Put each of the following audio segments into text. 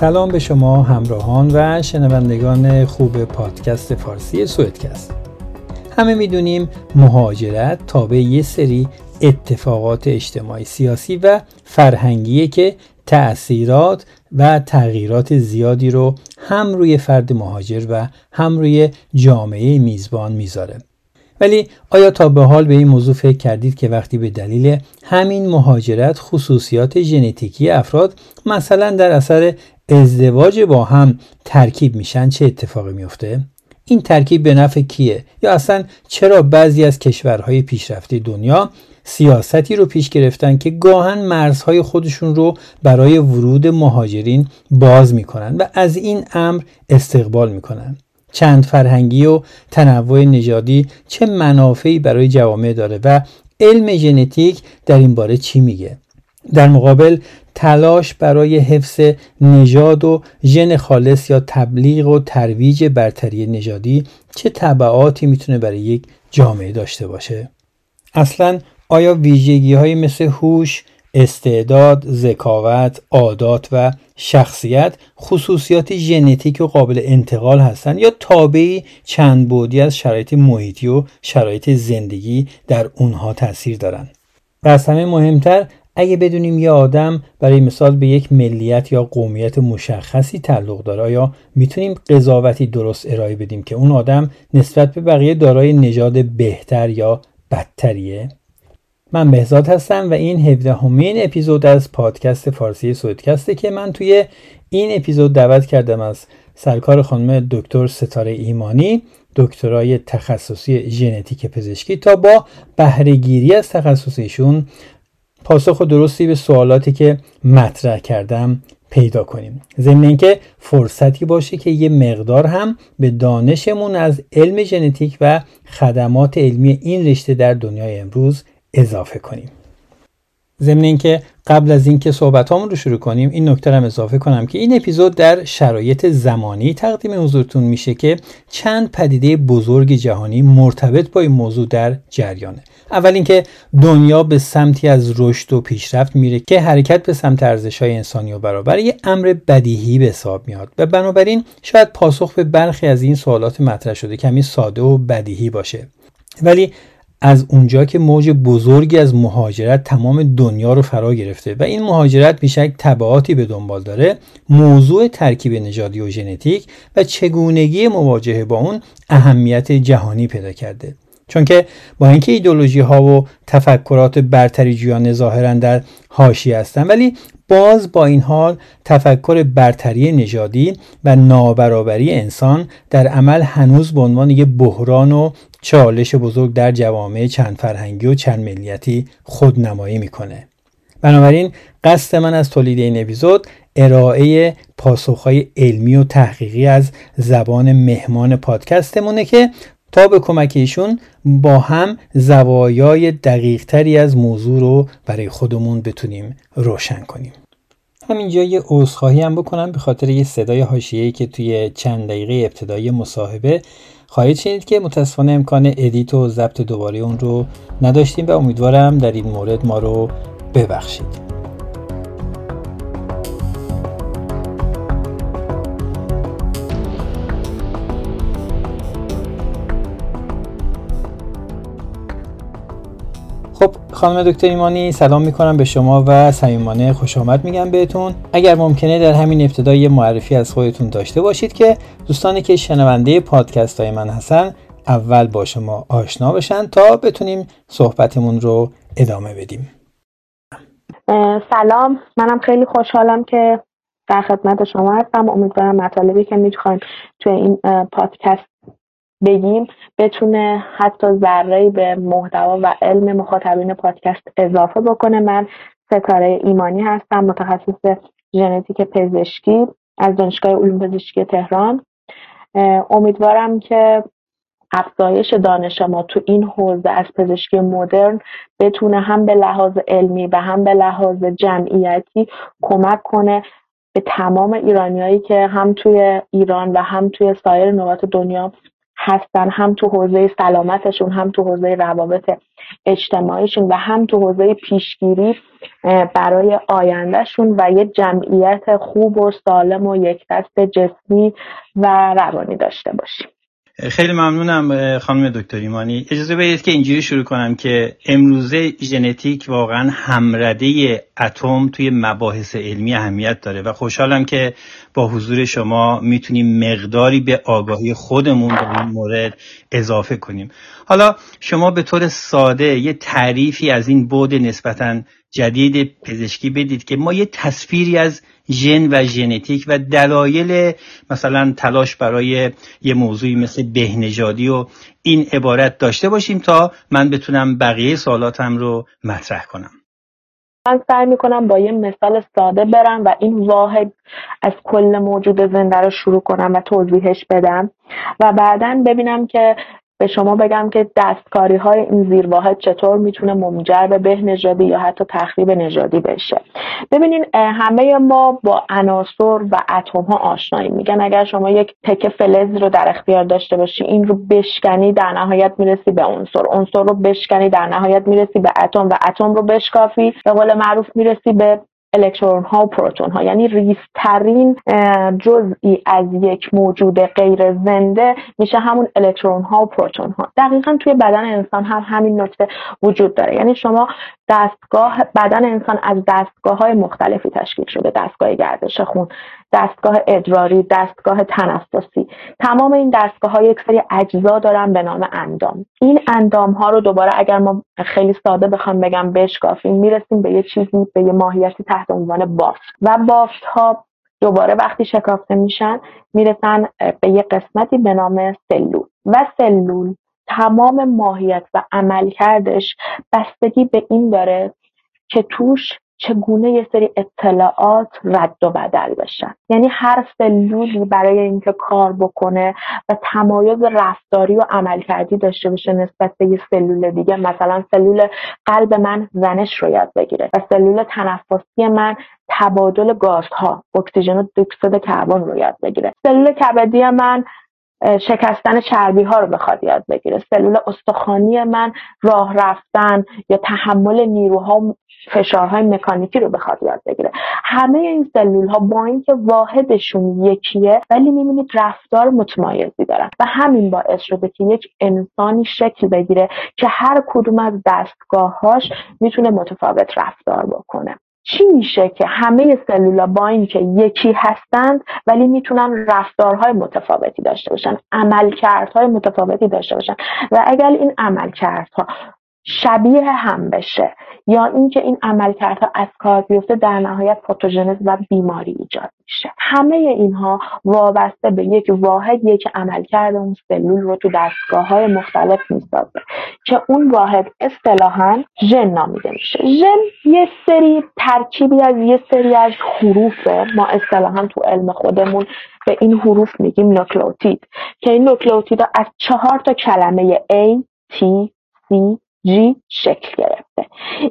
سلام به شما همراهان و شنوندگان خوب پادکست فارسی سویدکست همه می‌دونیم مهاجرت تابع یه سری اتفاقات اجتماعی سیاسی و فرهنگیه که تأثیرات و تغییرات زیادی رو هم روی فرد مهاجر و هم روی جامعه میزبان می‌ذاره. ولی آیا تا به حال به این موضوع فکر کردید که وقتی به دلیل همین مهاجرت خصوصیات ژنتیکی افراد مثلا در اثر ازدواج با هم ترکیب میشن چه اتفاقی میفته؟ این ترکیب به نفع کیه؟ یا اصلا چرا بعضی از کشورهای پیشرفته دنیا سیاستی رو پیش گرفتن که گاهن مرزهای خودشون رو برای ورود مهاجرین باز می‌کنن و از این امر استقبال می‌کنن چند فرهنگی و تنوع نژادی چه منافعی برای جوامع داره و علم ژنتیک در این باره چی میگه در مقابل تلاش برای حفظ نژاد و ژن خالص یا تبلیغ و ترویج برتری نژادی چه طبعاتی می‌تونه برای یک جامعه داشته باشه اصلا آیا ویژگی های مثل هوش استعداد، ذکاوت، عادات و شخصیت خصوصیات ژنتیک و قابل انتقال هستند یا تابعی چند بودی از شرایط محیطی و شرایط زندگی در اونها تاثیر دارند. و از همه مهمتر اگه بدونیم یه آدم برای مثال به یک ملیت یا قومیت مشخصی تعلق داره یا می‌تونیم قضاوتی درست ارائه بدیم که اون آدم نسبت به بقیه دارای نژاد بهتر یا بدتریه؟ من بهزاد هستم و این 17 همین اپیزود از پادکست فارسی سودکسته که من توی این اپیزود دعوت کردم از سرکار خانم دکتر ستاره ایمانی دکترای تخصصی ژنتیک پزشکی تا با بهرهگیری از تخصصیشون پاسخ درستی به سوالاتی که مطرح کردم پیدا کنیم. ضمن اینکه فرصتی باشه که یه مقدار هم به دانشمون از علم ژنتیک و خدمات علمی این رشته در دنیای امروز اضافه کنیم. ضمن اینکه قبل از اینکه صحبتامون رو شروع کنیم این نکته هم اضافه کنم که این اپیزود در شرایط زمانی تقدیم حضورتون میشه که چند پدیده بزرگ جهانی مرتبط با این موضوع در جریانه. اول اینکه دنیا به سمتی از رشد و پیشرفت میره که حرکت به سمت ارزش‌های انسانی و برابر یه امر بدیهی به حساب میاد و بنابراین شاید پاسخ به برخی از این سوالات مطرح شده کمی ساده و بدیهی باشه. ولی از اونجا که موج بزرگی از مهاجرت تمام دنیا رو فرا گرفته و این مهاجرت بیشک تبعاتی به دنبال داره موضوع ترکیب نژادی و ژنتیک و چگونگی مواجهه با اون اهمیت جهانی پیدا کرده. چون که با اینکه ایدولوژی ها و تفکرات برتری جویانه ظاهرا در هاشی هستند ولی باز با این حال تفکر برتری نژادی و نابرابری انسان در عمل هنوز به عنوان یک بحران و چالش بزرگ در جوامع چند فرهنگی و چند ملیتی خودنمایی می‌کنه. بنابراین قصد من از تولید این اپیزود ارائه پاسخهای علمی و تحقیقی از زبان مهمان پادکستمونه که تا به کمک ایشون با هم زوایای دقیق تری از موضوع رو برای خودمون بتونیم روشن کنیم. همینجا یه عذرخواهی هم بکنم به خاطر یه صدای حاشیه‌ای که توی چند دقیقه ابتدایی مصاحبه خواهید شنید که متاسفانه امکان ادیت و ضبط دوباره اون رو نداشتیم و امیدوارم در این مورد ما رو ببخشید. خب خانم دکتر ایمانی سلام می‌کنم به شما و صمیمانه خوش آمد میگم بهتون. اگر ممکنه در همین ابتدای معرفی از خودتون داشته باشید که دوستانی که شنونده پادکست های من هستن اول با شما آشنا بشن تا بتونیم صحبتمون رو ادامه بدیم. سلام. منم خیلی خوشحالم که در خدمت شما هستم. امیدوارم مطالبی که می‌خوایم توی این پادکست بگیم بتونه حتی ذره به محتوا و علم مخاطبین پادکست اضافه بکنه. من ستاره ایمانی هستم متخصص ژنتیک پزشکی از دانشگاه علوم پزشکی تهران. امیدوارم که افزایش دانش ما تو این حوزه از پزشکی مدرن بتونه هم به لحاظ علمی و هم به لحاظ جمعیتی کمک کنه به تمام ایرانیایی که هم توی ایران و هم توی سایر نقاط دنیا هستن هم تو حوزه سلامتشون هم تو حوزه روابط اجتماعیشون و هم تو حوزه پیشگیری برای آیندهشون و یه جمعیت خوب و سالم و یک دست جسمی و روانی داشته باشیم. خیلی ممنونم خانم دکتر ایمانی. اجازه بدید که اینجوری شروع کنم که امروزه ژنتیک واقعا همرده اتم توی مباحث علمی اهمیت داره و خوشحالم که با حضور شما می‌تونیم مقداری به آگاهی خودمون در این مورد اضافه کنیم. حالا شما به طور ساده یه تعریفی از این بود نسبتا جدید پزشکی بدید که ما یه تصویری از ژن و ژنتیک و دلایل مثلا تلاش برای یه موضوعی مثل بهنژادی و این عبارت داشته باشیم تا من بتونم بقیه سوالاتم رو مطرح کنم. من سعی می‌کنم با یه مثال ساده برم و این واحد از کل موجود زنده رو شروع کنم و توضیحش بدم و بعدا ببینم که به شما بگم که دستکاری های این زیرواحد چطور می‌تونه منجر به به نژادی یا حتی تخریب نژادی بشه. ببینین همه ما با عناصر و اتم ها آشناییم. میگن اگر شما یک تکه فلز رو در اختیار داشته باشی این رو بشکنی در نهایت می‌رسی به عنصر. عنصر رو بشکنی در نهایت می‌رسی به اتم و اتم رو بشکافی. به قول معروف می‌رسی به الکترون ها و پروتون ها یعنی ریزترین جزئی از یک موجود غیر زنده میشه همون الکترون ها و پروتون ها دقیقا توی بدن انسان هم همین نکته وجود داره. یعنی شما دستگاه بدن انسان از دستگاه های مختلفی تشکیل شده. دستگاه گردش خون دستگاه ادراری دستگاه تنفسی. تمام این دستگاه ها یک سری اجزا دارن به نام اندام. این اندام ها رو دوباره اگر ما خیلی ساده بخوام بگم بشکافیم می‌رسیم به یه چیزی به یه ماهیتی تحت عنوان بافت. و بافت ها دوباره وقتی شکافته میشن می‌رسن به یه قسمتی به نام سلول. و سلول تمام ماهیت و عملکردش بستگی به این داره که توش چگونه یه سری اطلاعات رد و بدل بشن. یعنی هر سلولی برای اینکه کار بکنه و تمایز رفتاری و عملکردی داشته باشه نسبت به یه سلول دیگه مثلا سلول قلب من زنش رو یاد بگیره و سلول تنفسی من تبادل گازها اکسیژن و دیوکسید کربن رو یاد بگیره. سلول کبدی من شکستن چربی ها رو بخواد یاد بگیره. سلول استخوانی من راه رفتن یا تحمل نیروها فشارهای مکانیکی رو بخواد یاد بگیره. همه این سلول ها با اینکه واحدشون یکیه ولی می‌بینید رفتار متمایزی دارن. و همین باعث شده که یک انسانی شکل بگیره که هر کدوم از دستگاهاش می‌تونه متفاوت رفتار بکنه. چی میشه که همه سلولا با اینکه یکی هستند ولی می‌تونن رفتارهای متفاوتی داشته باشن عملکردهای متفاوتی داشته باشن؟ و اگر این عملکردها شبیه هم بشه یا اینکه این عملکردها از کار بیفته در نهایت پاتوژنز و بیماری ایجاد میشه. همه اینها وابسته به یک واحد یک عملکرد اون سلول رو تو دستگاه های مختلف می‌سازه که اون واحد اصطلاحا ژن نامیده میشه. ژن یه سری ترکیبی از یه سری از حروفه. ما اصطلاحا تو علم خودمون به این حروف میگیم نوکلوتید که این نوکلوتید از چهار تا کلمه A, T, C, جی شکل گرفته.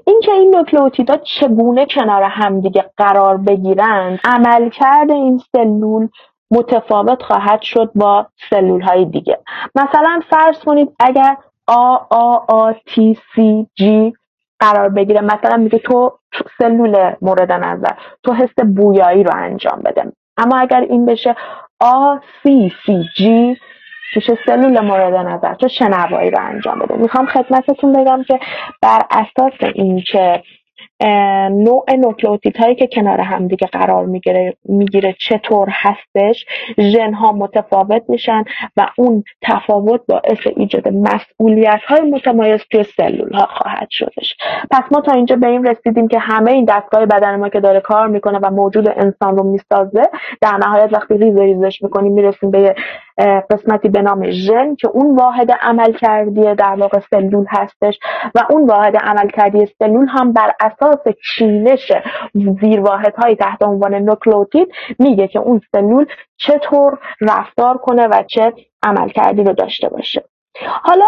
اینکه این نوکلئوتیدها چگونه کنار همدیگه قرار بگیرند عملکرد این سلول متفاوت خواهد شد با سلول های دیگه. مثلا فرض کنید اگر آ آ آ تی سی جی قرار بگیره مثلا میگه تو سلول مورد نظر تو حس بویایی رو انجام بده. اما اگر این بشه آ سی سی جی میشه سلول مورد نظر تو شنوایی رو انجام بده. می‌خوام خدمتتون بگم که بر اساس اینکه نوع نوکلوتیت هایی که کنار همدیگه قرار می‌گیره می‌گیره چطور هستش ژن ها متفاوت میشن و اون تفاوت باعث ایجاد مسئولیت های متمایز توی سلول ها خواهد شدش. پس ما تا اینجا به این رسیدیم که همه این دستگاه بدن ما که داره کار می‌کنه و موجود انسان رو می‌سازه در نهایت وقتی ریز ریزش می‌کنیم می‌رسیم به قسمتی به نام ژن که اون واحد عملکردی در واقع سلول هستش و اون واحد عملکردی سلول هم بر اساس چینش های تحت عنوان نوکلوتید میگه که اون سلول چطور رفتار کنه و چه عملکردی رو داشته باشه. حالا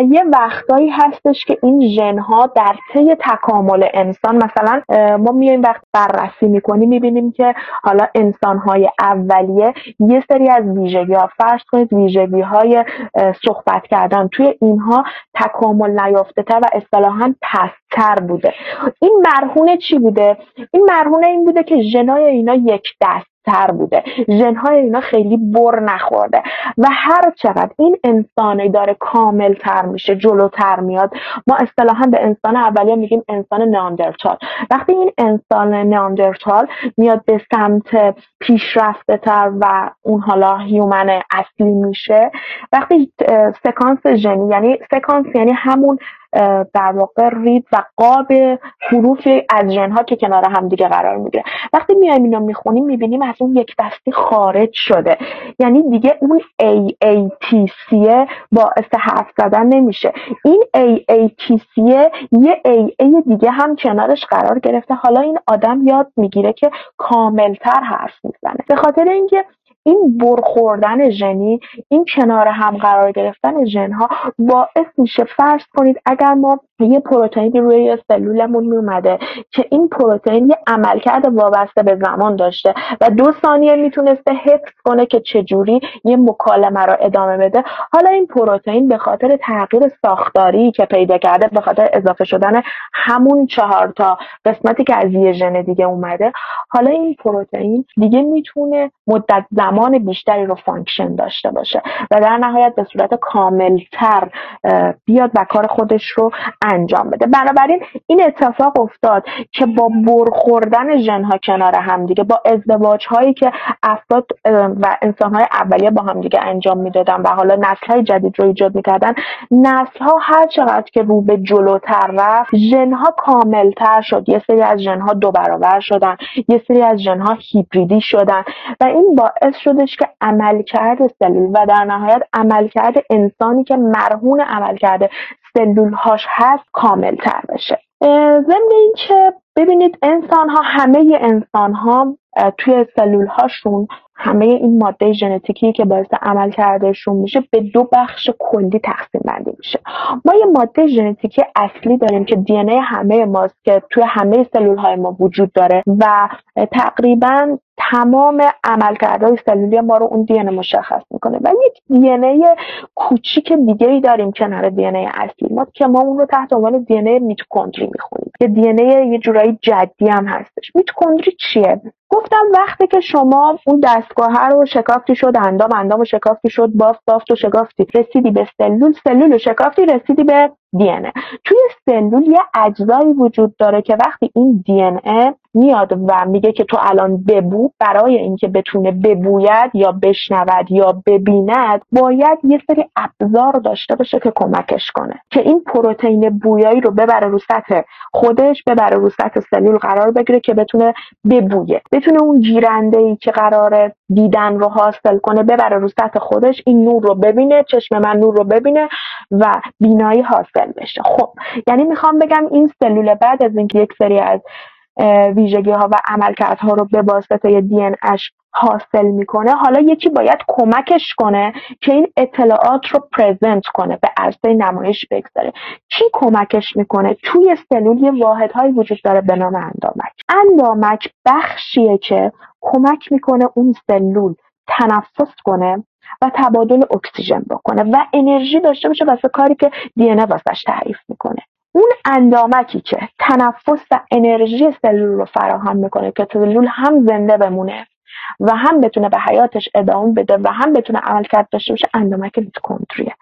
یه وقتایی هستش که این ژن ها در طی تکامل انسان مثلا ما میایم وقت بررسی می‌کنیم می‌بینیم که حالا انسان های اولیه یه سری از ویژگی ها فرض کنید ویژگی های صحبت کردن توی اینها تکامل نیافته تر و اصطلاحا پستر بوده. این مرهونه چی بوده؟ این مرهونه این بوده که ژنای اینا یک دست. تر بوده. ژنهای اینا خیلی بر نخورده. و هر چقدر این انسانه داره کامل تر میشه جلوتر میاد ما اصطلاحا به انسان اولیه میگیم انسان ناندرتال. وقتی این انسان ناندرتال میاد به سمت پیشرفته تر و اون حالا هیومن اصلی میشه وقتی سکانس ژنی یعنی سکانس یعنی همون در واقع رید و قاب حروفی از ژنها که کنار هم دیگه قرار می‌گیره. وقتی میایم اینا می‌خونیم می‌بینیم از اون یک دستی خارج شده. یعنی دیگه اون AATC باعث حرف زدن نمیشه. این AATC یه AA دیگه هم کنارش قرار گرفته. حالا این آدم یاد می‌گیره که کاملتر حرف می‌زنه. به خاطر اینکه این برخوردن ژنی این کنار هم قرار گرفتن ژنها باعث میشه فرض کنید اگر ما یه پروتئینی روی سلولمون میومده که این پروتئین یه عملکرد وابسته به زمان داشته و دو ثانیه می‌تونسته حفظ کنه که چجوری یه مکالمه رو ادامه بده. حالا این پروتئین به خاطر تغییر ساختاری که پیدا کرده به خاطر اضافه شدن همون چهار تا قسمتی که از یه ژن دیگه اومده حالا این پروتئین دیگه می‌تونه مدت زمان بیشتری رو function داشته باشه و در نهایت به صورت کاملتر بیاد و کار خودش رو انجام بده. بنابراین این اتفاق افتاد که با برخوردن ژنها کنار همدیگه با ازدواج هایی که افراد و انسان های اولیه با همدیگه انجام می‌دادن و حالا نسل های جدید رو ایجاد می‌کردن نسل ها هر چقدر که رو به جلوتر رفت ژنها کاملتر شد. یه سری از ژنها دو برابر شدن یه سری از ژنها هیبریدی شدن و این باعث شدش که عملکرد سلول و در نهایت عملکرد انسانی که مرهون عملکرد سلول هاش هست کامل تر بشه ضمن اینکه ببینید انسان ها همه انسان ها توی سلول هاشون همه این ماده ژنتیکی که باعث عمل کردهشون میشه به دو بخش کلی تقسیم بندی میشه. ما یه ماده ژنتیکی اصلی داریم که دی همه ماست که توی همه سلول های ما وجود داره و تقریبا تمام عملکردهای سلولی ما رو اون دی مشخص می‌کنه. و یک دی ان کوچیک دیگه ای داریم کنار دی اصلی. ما که ما اون رو تحت عنوان دی ان میتوکندری می‌خونیم. که دی یه جورایی جدی هم هستش. میتوکندری چیه؟ گفتم وقتی که شما اون دستگاه رو شکافتی شد اندام اندام و شکافتی شد بافت بافت و شکافتی رسیدی به سلول سلول و شکافتی رسیدی به دی توی سلول یه اجزایی وجود داره که وقتی این دی میاد و میگه که تو الان ببو برای اینکه بتونه ببوید یا بشنود یا ببیند باید یه سری ابزار داشته باشه که کمکش کنه. که این پروتئین بویایی رو ببره رو سطح خودش ببره رو سطح سلول قرار بگیره که بتونه ببویه. بتونه اون گیرنده ای که قراره دیدن رو حاصل کنه ببره رو سطح خودش این نور رو ببینه چشم من نور رو ببینه و بینایی حاصل بشه. خب یعنی می‌خوام بگم این سلول بعد از اینکه یک سری از ویژگی ها و عملکردها رو به واسطه دی اش حاصل می‌کنه حالا یکی باید کمکش کنه که این اطلاعات رو پرزنت کنه به عرصه نمایش بگذاره. کی کمکش می‌کنه؟ توی سلول یه واحدهایی وجود داره به نام اندامک. اندامک بخشیه که کمک می‌کنه اون سلول تنفس کنه و تبادل اکسیژن بکنه و انرژی داشته باشه واسه کاری که دی واسش تعریف می‌کنه. اون اندامکی که تنفس و انرژی سلول رو فراهم می‌کنه که سلول هم زنده بمونه و هم بتونه به حیاتش ادامه بده و هم بتونه عمل کرد داشته باشه اندامک میتوکندریه.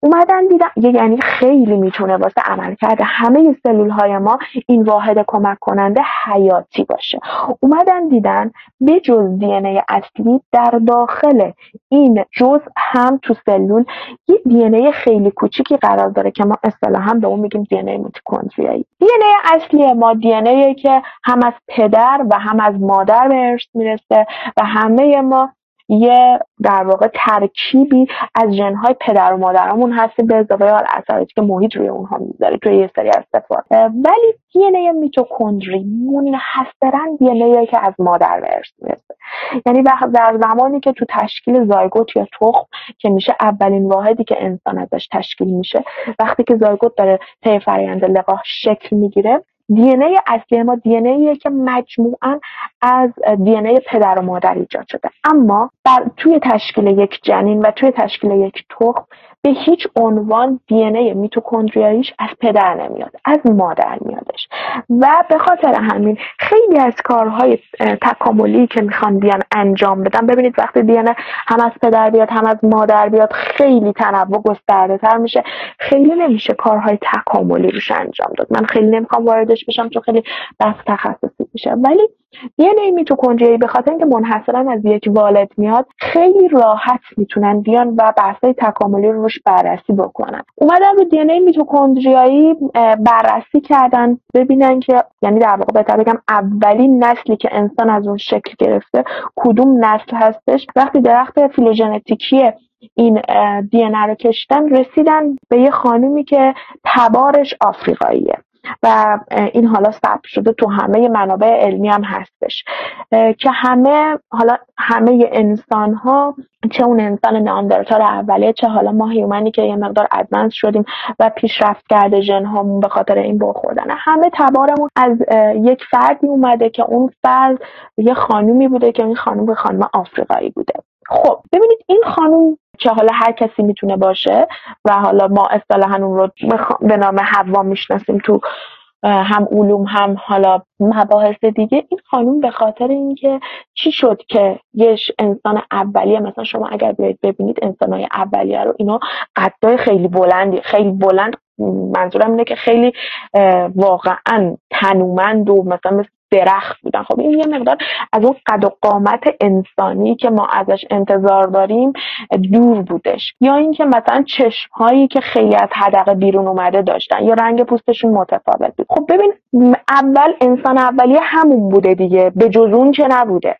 اومدن دیدن یعنی خیلی می‌تونه واسه عمل کرده همه سلول های ما این واحد کمک کننده حیاتی باشه. اومدن دیدن به جز دی اصلی در داخل این جز هم تو سلول یه دی خیلی کوچیکی قرار داره که ما اصطلاحا به اون میگیم دی ان میتوکندریایی. دی اصلی ما دی که هم از پدر و هم از مادر به ارث می‌رسه و همه ما یه در واقع ترکیبی از ژنهای پدر و مادرمون هستیم به اضافه حال اثراتی که محیط روی اونها می‌ذاره توی یه سری از صفات. ولی دی میتوکندری منحصرا دی که از مادر به ارث می‌رسه. یعنی در زمانی که تو تشکیل زایگوت یا تخم که میشه اولین واحدی که انسان ازش تشکیل میشه وقتی که زایگوت داره طی فرآیند لقاح شکل می‌گیره دی ای اصلی ما دی ایه که مجموعا از دی ای پدر و مادر ایجاد شده. اما بر توی تشکیل یک جنین و توی تشکیل یک تخم به هیچ عنوان دی ای میتوکندریاییش از پدر نمیاد از مادر میادش. و به خاطر همین خیلی از کارهای تکاملی که می‌خوان بیان انجام بدن ببینید وقتی دی هم از پدر بیاد هم از مادر بیاد خیلی تنوع گسترده تر میشه. خیلی نمیشه کارهای تکاملی روش انجام داد. من خیلی نمی‌خوام واردش بشم چون خیلی بحث تخصصی میشه ولی دی ان ای میتوکندریایی به خاطر اینکه منحصرا از یک والد میاد خیلی راحت می‌تونن بیان و بحثای تکاملی رو روش بررسی بکنن. اومدن رو دی ای میتوکندریایی بررسی کردن ببینن که یعنی در واقع بهتر بگم اولین نسلی که انسان از اون شکل گرفته کدوم نسل هستش. وقتی درخت فیلوژنتیکی این دی رو کشتن رسیدن به یه خانومی که تبارش آفریقاییه. و این حالا ثبت شده تو همه منابع علمی هم هستش. که همه حالا همه انسان ها چه اون انسان ناندرتال اولیه چه حالا ما هیومنی که یه مقدار ادوانس شدیم و پیشرفت کرده ژن هامون به خاطر این بخوردن. همه تبارمون از یک فردی اومده که اون فرد یه خانومی بوده که این خانوم خانم آفریقایی بوده. خب ببینید این خانوم که حالا هر کسی می‌تونه باشه و حالا ما اصطلاحا اون رو به نام حوا می‌شناسیم تو هم علوم هم حالا مباحث دیگه. این خانوم به خاطر اینکه چی شد که یه انسان اولیه مثلا شما اگر بیاید ببینید انسانهای اولیه رو اینا قدای خیلی بلندی خیلی بلند منظورم اینه که خیلی واقعا تنومند و مثلا درخت بودن. خب این یه مقدار از اون قد و قامت انسانی که ما ازش انتظار داریم دور بودش. یا اینکه مثلا چشم هایی که خیلی از حدقه بیرون اومده داشتن یا رنگ پوستشون متفاوت بود. خب ببین اول انسان اولیه همون بوده دیگه به جز اون که نبوده.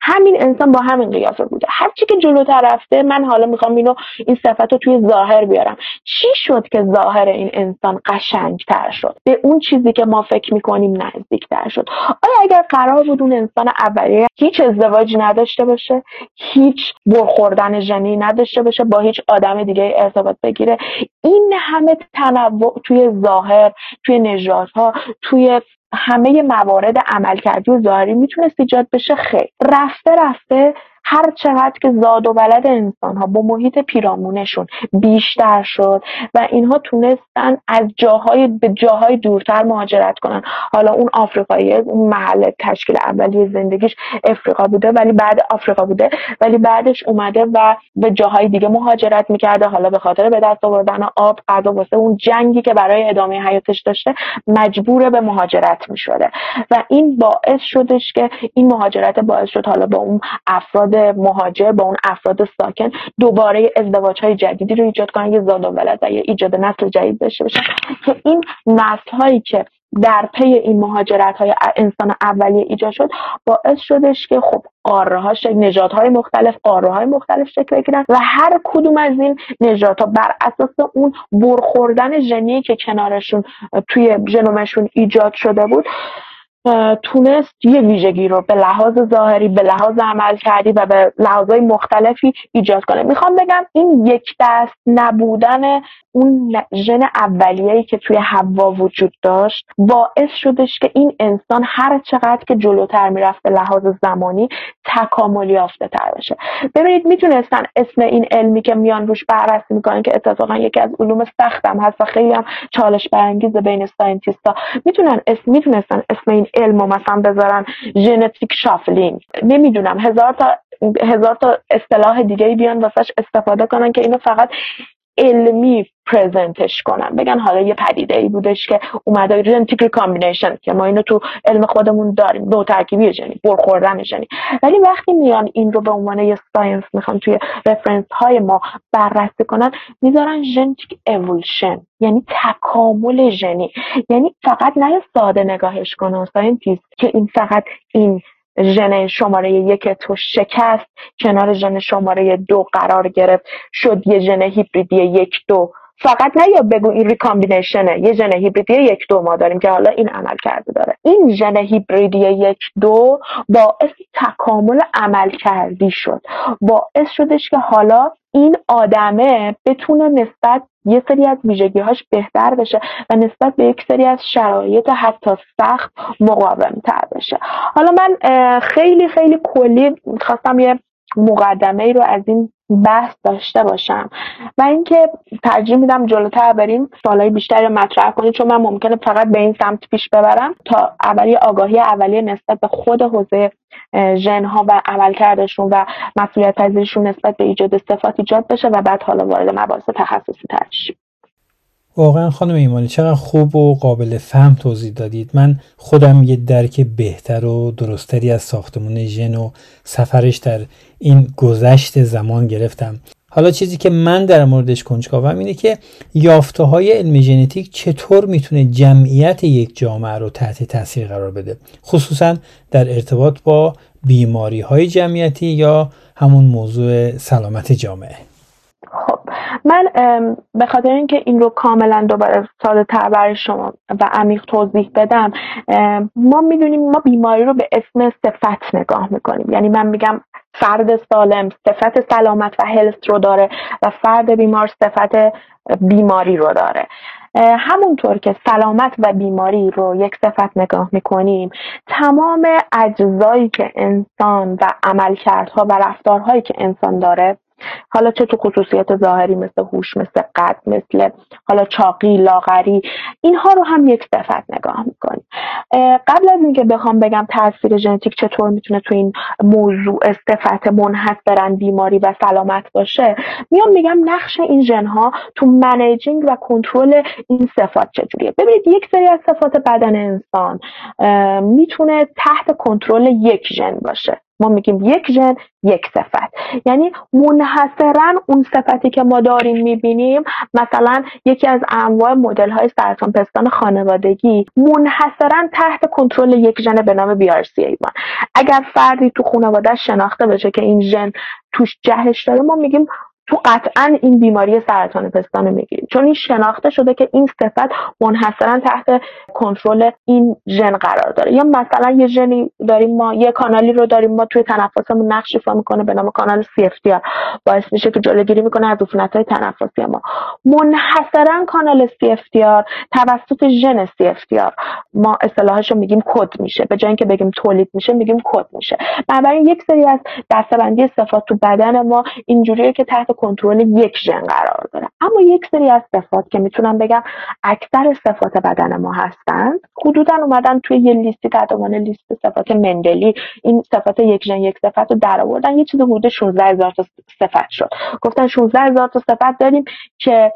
همین انسان با همین قیافه بوده. هر چی که جلوتر رفته من حالا می‌خوام اینو این صفت رو توی ظاهر بیارم. چی شد که ظاهر این انسان قشنگتر شد؟ به اون چیزی که ما فکر می‌کنیم نزدیکتر شد. آیا اگر قرار بود اون انسان اولیه هیچ ازدواجی نداشته باشه؟ هیچ برخوردن ژنی نداشته باشه؟ با هیچ آدم دیگه ارتباط بگیره؟ این همه تنوع توی ظاهر توی نژادها توی همه موارد عملکردی و ظاهری می‌تونست ایجاد بشه خیر. رفته رفته هر چقدر که زاد و ولد انسان ها با محیط پیرامونشون بیشتر شد و اینها تونستن از جاهای به جاهای دورتر مهاجرت کنن. حالا اون آفریقایی اون محل تشکیل اولی زندگیش افریقا بوده ولی بعد آفریقا بوده. ولی بعدش اومده و به جاهای دیگه مهاجرت می‌کرده. حالا به خاطر به دست آوردن آب غذا واسه اون جنگی که برای ادامه حیاتش داشته مجبور به مهاجرت می‌شده. و این باعث شدش که این مهاجرت باعث شد حالا با اون افراد مهاجر با اون افراد ساکن دوباره ازدواج های جدیدی رو ایجاد کنن یه زاد و ولد و یه ایجاد نسل جدید داشته باشن که این نسل هایی که در پی این مهاجرت های انسان اولیه ایجاد شد باعث شدش که خب قاره ها های مختلف قاره های مختلف شکل بگیرن و هر کدوم از این ها بر اساس اون برخوردن ژنی که کنارشون توی ژنومشون ایجاد شده بود تونست یه ویژگی رو به لحاظ ظاهری به لحاظ عمل کردی و به لحاظهای مختلفی ایجاد کنه. می‌خوام بگم این یک دست نبودن اون ژن اولیه‌ای که توی هوا وجود داشت باعث شدش که این انسان هر چقدر که جلوتر می‌رفت به لحاظ زمانی تکاملی یافته تر بشه. ببینید می‌تونستن اسم این علمی که میان روش بررسی می‌کنن که اتفاقا یکی از علوم سختم هست و خیلی هم چالش برانگیز بین ساینتیستا. می‌تونن اسم می‌تونستن اسم این علم رو مثلا بذارن ژنتیک شافلینگ. نمی‌دونم هزار تا هزار تا اصطلاح دیگه بیان واسش استفاده کنن که اینو فقط علمی present ش کنن. بگن حالا یه پدیده ای بودش که اومده genetic recombination که ما اینو تو علم خودمون داریم. دو ترکیبی ژنی برخوردن ژنی. ولی وقتی میان این رو به عنوان یه science می‌خوان توی reference های ما بررسی کنن می‌ذارن genetic evolution یعنی تکامل ژنی. یعنی فقط نه ساده نگاهش کنن scientist که این فقط این ژن شماره یک تو شکست کنار ژن شماره دو قرار گرفت. شد یه ژن هیبریدی یک دو. فقط نه یا بگو این ریکامبینیشنه. یه ژن هیبریدی یک دو ما داریم که حالا این عمل کرده داره. این ژن هیبریدی یک دو باعث تکامل عمل کردی شد. باعث شدش که حالا این آدمه بتونه نسبت یه سری از ویژگیهاش بهتر بشه و نسبت به یک سری از شرایط حتی سخت مقاوم تر بشه. حالا من خیلی خیلی کلی خواستم یه مقدمه ای رو از این بحث داشته باشم. و اینکه ترجیح میدم جلوتر بریم سوالای بیشتری رو مطرح کنید چون من ممکنه فقط به این سمت پیش ببرم. تا اولی آگاهی اولیه نسبت به خود حوزه ژنها و عملکردشون و مسئولیت پذیریشون نسبت به ایجاد صفات ایجاد بشه و بعد حالا وارد مباحث تخصصی تر واقعا خانم ایمانی چقدر خوب و قابل فهم توضیح دادید. من خودم یه درک بهتر و درستری از ساختمون ژن و سفرش در این گذشت زمان گرفتم. حالا چیزی که من در موردش کنجکاوم اینه که یافته های علم ژنتیک چطور می‌تونه جمعیت یک جامعه رو تحت تاثیر قرار بده؟ خصوصا در ارتباط با بیماری های جمعیتی یا همون موضوع سلامت جامعه. خب من به خاطر اینکه این رو کاملا دوباره ساده تر شما و عمیق توضیح بدم ما می‌دونیم ما بیماری رو به اسم صفت نگاه می‌کنیم. یعنی من میگم فرد سالم صفت سلامت و هلست رو داره و فرد بیمار صفت بیماری رو داره. همونطور که سلامت و بیماری رو یک صفت نگاه می‌کنیم تمام اجزایی که انسان و عملکردها و رفتارهایی که انسان داره حالا چه تو خصوصیت ظاهری مثل هوش مثل قد مثل حالا چاقی لاغری اینها رو هم یک صفت نگاه می‌کنیم قبل از اینکه بخوام بگم تاثیر ژنتیک چطور می‌تونه تو این موضوع صفت منحصرا بیماری و سلامت باشه میام میگم نقش این ژنها تو منیجینگ و کنترل این صفات چجوریه. ببینید یک سری از صفات بدن انسان می‌تونه تحت کنترل یک ژن باشه. ما میگیم یک ژن یک صفت. یعنی منحصرا اون صفتی که ما داریم می‌بینیم مثلا یکی از انواع مدل های سرطان پستان خانوادگی منحصرا تحت کنترل یک ژن به نام BRCA1 اگر فردی تو خانواده شناخته بشه که این ژن توش جهش داره ما میگیم تو قطعا این بیماری سرطان پستان می‌گیریم. چون این شناخته شده که این صفت منحصرا تحت کنترل این ژن قرار داره. یا مثلا یه ژنی داریم ما یه کانالی رو داریم ما توی تنفسمون نقش ایفا می‌کنه به نام کانال CFTR باعث میشه که جلوگیری می‌کنه از عفونت های تنفسی ما. منحصرا کانال CFTR توسط ژن CFTR ما اصطلاحش رو میگیم کد میشه. به جای اینکه بگیم تولید میشه میگیم کد میشه. بنابراین یک سری از دستبندی صفات تو بدن ما اینجوریه که تحت کنترل یک ژن قرار داره. اما یک سری از صفات که می‌تونم بگم اکثر صفات بدن ما هستند حدودا اومدن توی یه لیستی تحت عنوان لیست صفات مندلی این صفات یک ژن یک صفت رو در آوردن. یه چیز حدود 16 هزار تا صفت شد. گفتن 16 هزار تا صفت داریم که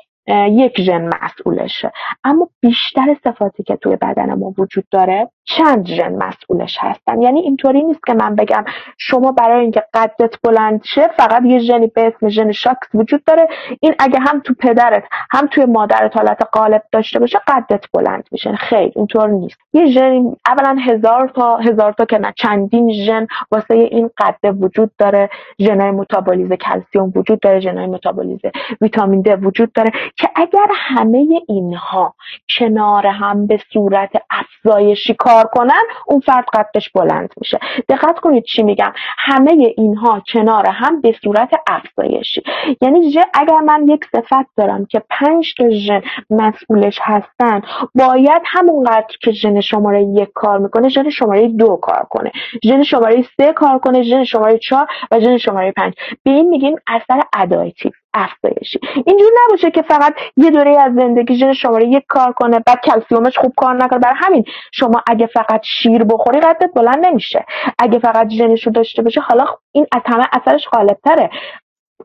یک ژن مسئولشه. اما بیشتر صفاتی که توی بدن ما وجود داره چند ژن مسئولش هستن. یعنی اینطوری نیست که من بگم شما برای اینکه قدت بلند شه فقط یه ژنی به اسم ژن شاکس وجود داره. این اگه هم تو پدرت هم توی مادرت حالت قالب داشته باشه قدت بلند میشه. خیر اینطور نیست. یه ژن اولا هزار تا هزار تا که نه چندین ژن واسه این قد وجود داره. ژنای متابولیز کلسیوم وجود داره ژنای متابولیز ویتامین د وجود داره. که اگر همه اینها کنار هم به صورت افزایشی کار کنن اون فرد قدش بلند میشه. دقت کنید چی میگم. همه اینها کنار هم به صورت افزایشی. یعنی اگر من یک صفت دارم که پنج تا ژن مسئولش هستن باید همونقدر که ژن شماره یک کار می‌کنه ژن شماره دو کار کنه. ژن شماره سه کار کنه ژن شماره چهار و ژن شماره پنج. به این میگیم اثر ادایتیو. افزایشی. اینجور نباشه که فقط یه دوره از زندگی ژن شماره یک کار کنه بعد کلسیومش خوب کار نکنه. برای همین شما اگه فقط شیر بخوری قدت بلند نمیشه. اگه فقط ژنش رو داشته باشه حالا این از همه اثرش غالبتره.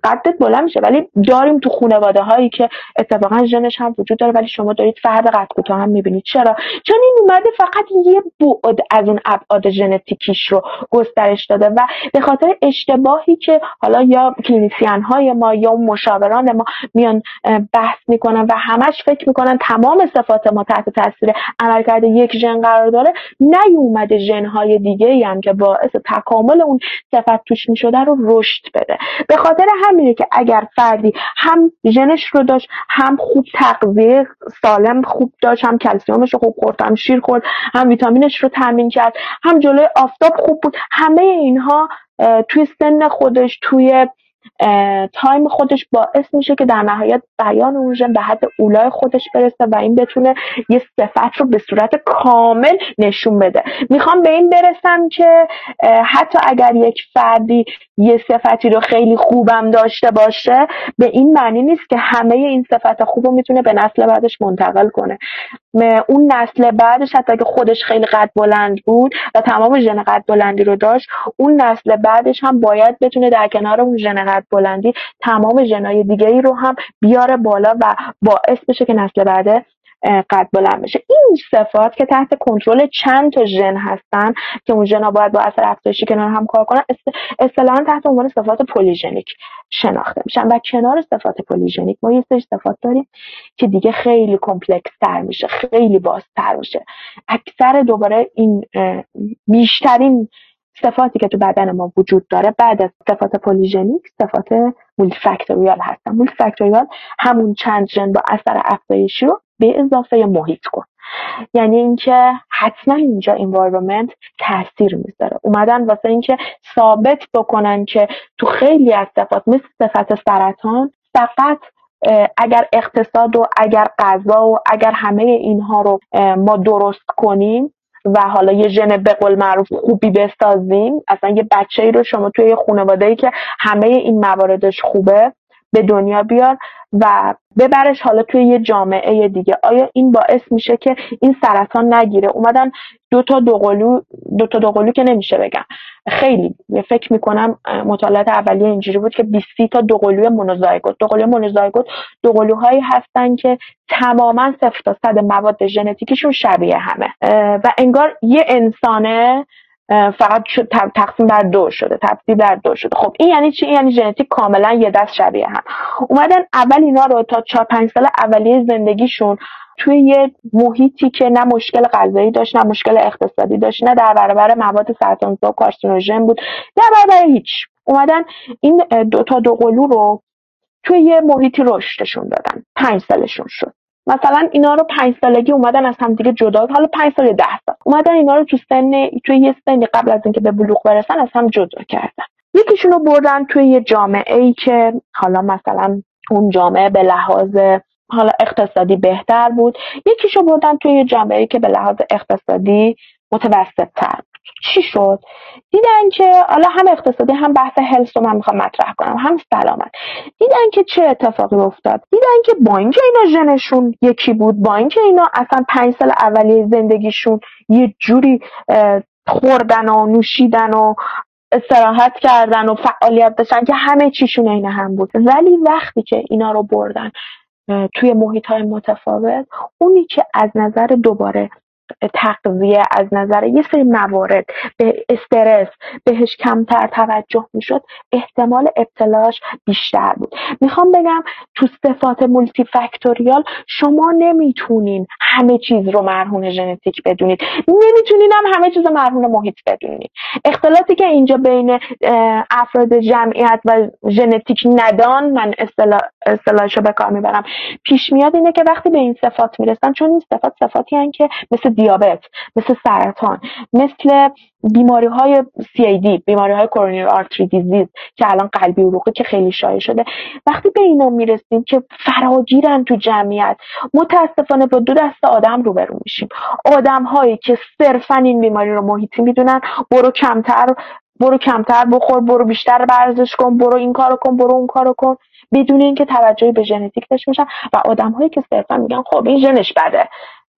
قدت بلند میشه ولی داریم تو خانواده هایی که اتفاقا ژنش هم وجود داره ولی شما دارید فرد قد کوتاه هم می‌بینید. چرا؟ چون این اومده فقط یه بعد از اون ابعاد ژنتیکیش رو گسترش داده و به خاطر اشتباهی که حالا یا کلینیسیان های ما یا مشاوران ما میان بحث می‌کنن و همش فکر می‌کنن تمام صفات ما تحت تاثیر عملکرد یک ژن قرار داره نیومده ژن های دیگه هم که باعث تکامل اون صفت توش می‌شده رو رشد بده. به خاطر همینه که اگر فردی هم ژنش رو داشت هم خوب تغذیه سالم خوب داشت هم کلسیومش رو خوب خورد هم شیر خورد هم ویتامینش رو تامین کرد هم جلوی آفتاب خوب بود. همه اینها توی سن خودش توی time خودش باعث میشه که در نهایت بیان اون ژن به حد اعلای خودش برسه و این بتونه یه صفت رو به صورت کامل نشون بده. می‌خوام به این برسم که حتی اگر یک فردی یه صفتی رو خیلی خوبم داشته باشه به این معنی نیست که همه این صفت خوب رو می‌تونه به نسل بعدش منتقل کنه. اون نسل بعدش حتی اگه خودش خیلی قد بلند بود و تمام ژن قد بلندی رو داشت اون نسل بعدش هم باید بتونه در کنار اون ژن قد بلندی تمام ژنای دیگه ای رو هم بیاره بالا و باعث بشه که نسل بعده قد بلند بشه. این صفات که تحت کنترل چند تا ژن هستن که اون ژنا باید با اثر افزایشی کنار هم کار کنن اصطلاحا تحت عنوان صفات polygenic شناخته میشن. و کنار صفات polygenic ما یه سری صفات داریم که دیگه خیلی complex تر میشه خیلی بازتر میشه. اکثر دوباره این بیشترین صفاتی که تو بدن ما وجود داره بعد از صفات polygenic صفات multifactorial هستن. multifactorial همون چند ژن با اثر افزایشی رو به اضافه محیط کن. یعنی اینکه حتما اینجا environment تاثیر می‌ذاره. اومدن واسه اینکه ثابت بکنن که تو خیلی از صفات مثل صفت سرطان فقط اگر اقتصاد و اگر غذا و اگر همه اینها رو ما درست کنیم و حالا یه ژن به قول معروف خوبی بسازیم. اصلا یه بچه ای رو شما توی یه خانواده ای که همه این مواردش خوبه به دنیا بیار. و ببرش حالا توی یه جامعه دیگه. آیا این باعث میشه که این سرطان نگیره؟ اومدن دو تا دوقلو دو تا دوقلو که نمیشه بگم. خیلی فکر می‌کنم مطالعات اولیه اینجوری بود که 20 تا دوقلوی مونوزایگوت دوقلوی مونوزایگوت دوقلوهایی هستن که تماما صفر تا صد مواد ژنتیکیشون شبیه همه. و انگار یه انسانه فقط تقسیم بر دو شده تفصیل بر دو شده. خب این یعنی چی؟ این یعنی ژنتیک کاملا یه دست شبیه هم. اومدن اول اینا رو تا چهار پنج سال اولیه زندگیشون توی یه محیطی که نه مشکل غذایی داشت نه مشکل اقتصادی داشت نه در برابر مواد سرطانزا و کارسینوژن بود در برابر هیچ. اومدن این دو تا دو قلو رو توی یه محیطی رشدشون دادن. پنج سالشون شد. مثلا اینا رو پنج سالگی اومدن از همدیگه جدا حالا پنج سال ده سال. اومدن اینا رو تو سن توی یه سنی قبل از اینکه به بلوغ برسن از هم جدا کردن. یکیشون رو بردن توی یه جامعه ای که حالا مثلا اون جامعه به لحاظ حالا اقتصادی بهتر بود. یکیشو بردن توی یه جامعه ای که به لحاظ اقتصادی متوسط تر چی شد؟ دیدن که حالا هم اقتصادی هم بحث هلس رو من می‌خوام مطرح کنم هم سلامت. دیدن که چه اتفاقی افتاد؟ دیدن که با اینکه اینا ژنشون یکی بود. با اینکه اینا اصلا پنج سال اولیه زندگیشون یه جوری خوردن و نوشیدن و استراحت کردن و فعالیت داشتن که همه چیشون عین هم بود. ولی وقتی که اینا رو بردن توی محیط های متفاوت اونی که از نظر دوباره تغذیه از نظر یه سری موارد به استرس بهش کمتر توجه می‌شد احتمال ابتلاش بیشتر بود. می‌خوام بگم تو صفات مولتی فکتوریال شما نمی‌تونین همه چیز رو مرهون ژنتیک بدونید. نمی‌تونین هم همه چیز رو مرهون محیط بدونید. اختلاطی که اینجا بین افراد جمعیت و ژنتیک ندان من اصطلاحشو به کار می‌برم. پیش میاد اینه که وقتی به این صفات می‌رسن چون این صفات صفاتی که مثل دیابت مثل سرطان مثل بیماری های CAD بیماری های کورونری آرتری دیزیز که الان قلبی عروقی که خیلی شایع شده. وقتی به اینا می‌رسیم که فراگیرن تو جمعیت متاسفانه با دو دست آدم روبرو میشیم. آدم هایی که صرفا این بیماری رو محیطی می‌دونن برو کمتر برو کمتر بخور برو بیشتر ورزش کن برو این کارو کن برو اون کارو کن. بدون اینکه توجهی به ژنتیک داشته باشن. و آدم هایی که صرفا میگن خب این ژنش بده.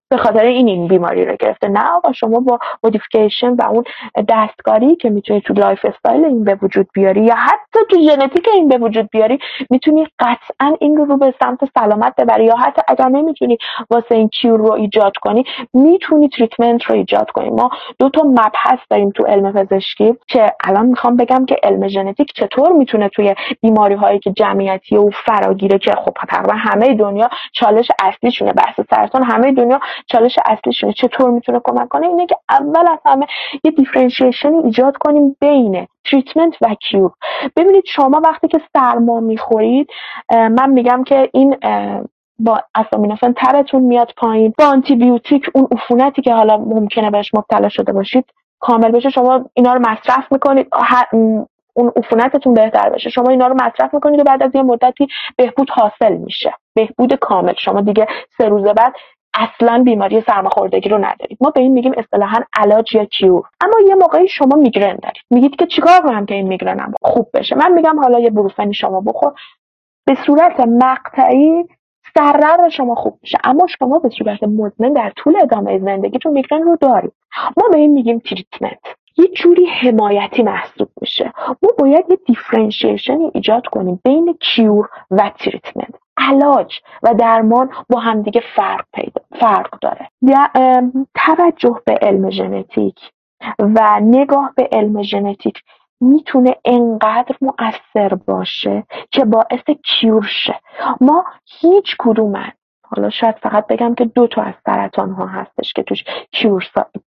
به خاطر این این بیماری رو گرفته. نه آقا شما با modification و اون دستکاری که می‌تونی تو lifestyle این به وجود بیاری یا حتی تو ژنتیک این به وجود بیاری می‌تونی قطعا این رو رو به سمت سلامت ببری یا حتی اگر نمی‌تونی واسه این cure رو ایجاد کنی می‌تونی treatment رو ایجاد کنی. ما دو تا مبحث داریم تو علم پزشکی که الان می‌خوام بگم که علم ژنتیک چطور می‌تونه توی بیماری هایی که جمعیتی و فراگیره که خب تقریبا همه دنیا چالش اصلیشونه بحث سرطان همه دنیا چالش اصلیشونه چطور می‌تونه کمک کنه؟ اینه که اول از همه یه differentiation ایجاد کنیم بین treatment و cure ببینید شما وقتی که سرما می‌خورید من میگم که این با اسامینوفن ترتون میاد پایین. با آنتی بیوتیک اون عفونتی که حالا ممکنه بهش مبتلا شده باشید کامل بشه. شما اینا رو مصرف می‌کنید اون عفونتتون بهتر بشه. شما اینا رو مصرف می‌کنید و بعد از یه مدتی بهبود حاصل میشه. بهبود کامل. شما دیگه سه روز بعد اصلا بیماری سرماخوردگی رو ندارید. ما به این میگیم اصطلاحا علاج یا کیور. اما یه موقعی شما میگرن دارید. میگید که چیکار کنم که این میگرنم خوب بشه. من میگم حالا یه بروفنی شما بخور. به صورت مقطعی سردرد شما خوب میشه. اما شما به صورت مزمن در طول ادامه زندگیتون میگرن رو دارید. ما به این میگیم treatment. یه جوری حمایتی محسوب میشه. ما باید یه differentiation ی ایجاد کنیم بین cure و treatment. علاج و درمان با همدیگه فرق پیدا فرق داره. توجه به علم ژنتیک و نگاه به علم ژنتیک می‌تونه انقدر مؤثر باشه که باعث cure شه. ما هیچ کدوم حالا شاید فقط بگم که دو تا از سرطان ها هستش که توش cure,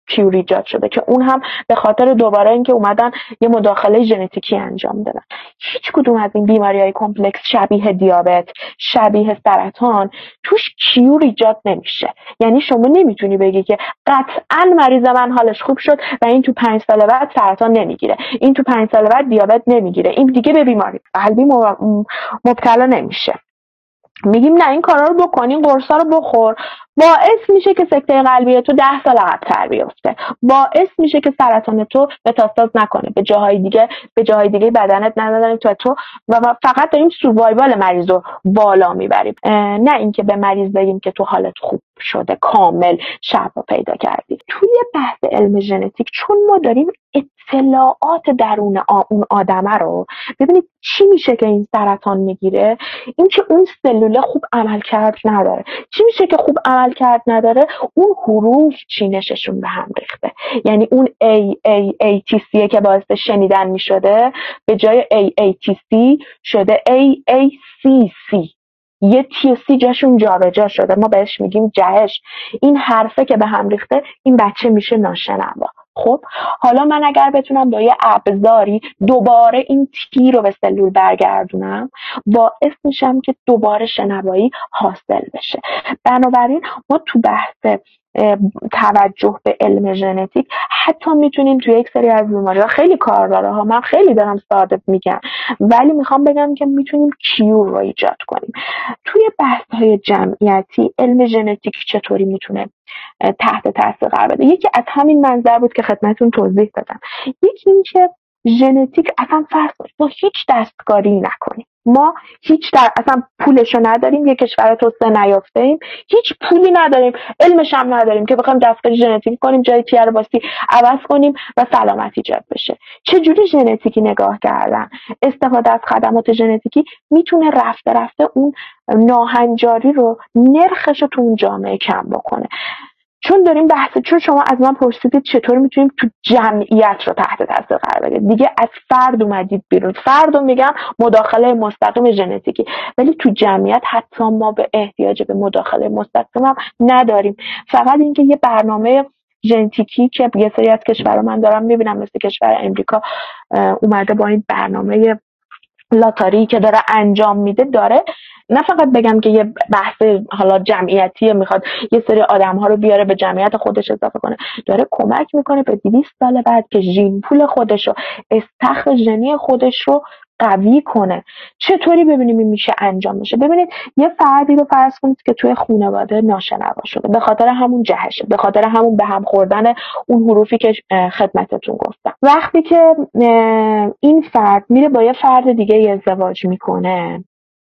cure ایجاد شده که اون هم به خاطر دوباره اینکه اومدن یه مداخله ژنتیکی انجام دادن. هیچ کدوم از این بیماری های complex شبیه دیابت شبیه سرطان توش cure ایجاد نمیشه. یعنی شما نمی‌تونی بگی که قطعا مریض من حالش خوب شد و این تو پنج سال بعد سرطان نمی‌گیره. این تو پنج سال بعد دیابت نمی‌گیره. این دیگه به بیماری قلبی مبتلا نمیشه. میگیم نه این کارا رو بکنین قرصا رو بخور. باعث میشه که سکته قلبی تو ده سال عقبتر بیفته. باعث میشه که سرطان تو متاستاز نکنه. به جاهای دیگه به جاهای دیگه بدنت ندادن تو تو. و فقط داریم سوروایوال مریض رو بالا می‌بریم. نه اینکه به مریض بگیم که تو حالت خوب شده کامل شفا پیدا کردی. توی بحث علم ژنتیک چون ما داریم اطلاعات درون اون آدمه رو ببینید چی میشه که این سرطان می‌گیره؟ اینکه اون سلوله خوب عمل کرد نداره. چی میشه که خوب عمل کرد نداره؟ اون حروف چینششون به هم ریخته. یعنی اون A A A T C که باعث شنیدن می‌شده به جای A A T C شده A A C C. یه سی جاشون جابجا شده. ما بهش میگیم جهش. این حرفه که به هم ریخته این بچه میشه ناشنوا. خب؟ حالا من اگر بتونم با یه ابزاری دوباره این تی رو به سلول برگردونم باعث میشم که دوباره شنوایی حاصل بشه. بنابراین ما تو بحث توجه به علم ژنتیک حتی می‌تونیم توی یک سری از بیماری ها خیلی کار داره ها من خیلی دارم ساده میگم ولی می‌خوام بگم که می‌تونیم کیور رو ایجاد کنیم. توی بحث های جمعیتی علم ژنتیک چطوری می‌تونه تحت تاثیر قرار بده؟ یکی از همین منظر بود که خدمتون توضیح دادم. یکی اینکه ژنتیک اصلا فرض با هیچ دستکاری نکنیم. ما هیچ در اصلا پولشو نداریم یه کشور توسعه نیافته ایم هیچ پولی نداریم علمش هم نداریم که بخوایم دستکاری ژنتیک کنیم جای تیر باسی عوض کنیم و سلامت ایجاد بشه. چه جوری ژنتیکی نگاه کردن؟ استفاده از خدمات ژنتیکی می‌تونه رفته رفته اون ناهنجاری رو نرخش رو تو اون جامعه کم بکنه. چون داریم بحث چون شما از من پرسیدید چطور می‌تونیم تو جمعیت رو تحت تاثیر قرار بدیم؟ دیگه از فرد اومدید بیرون. فرد رو میگم مداخله مستقیم ژنتیکی. ولی تو جمعیت حتی ما به احتیاج به مداخله مستقیم هم نداریم. فقط اینکه یه برنامه ژنتیکی که یه سری از کشورها من دارم می‌بینم مثل کشور امریکا اومده با این برنامه لاتاری که داره انجام میده داره نه فقط بگم که یه بحث حالا جمعیتی می‌خواد یه سری آدم ها رو بیاره به جمعیت خودش اضافه کنه. داره کمک می‌کنه به 200 سال بعد که ژین پول خودش رو استخر ژنی خودش رو قوی کنه. چطوری ببینیم این میشه انجام میشه ببینید یه فردی رو فرض کنید که توی خانواده ناشنوا شده. به خاطر همون جهشه به خاطر همون به هم خوردن اون حروفی که خدمتتون گفتم. وقتی که این فرد میره با یه فرد دیگه ازدواج می‌کنه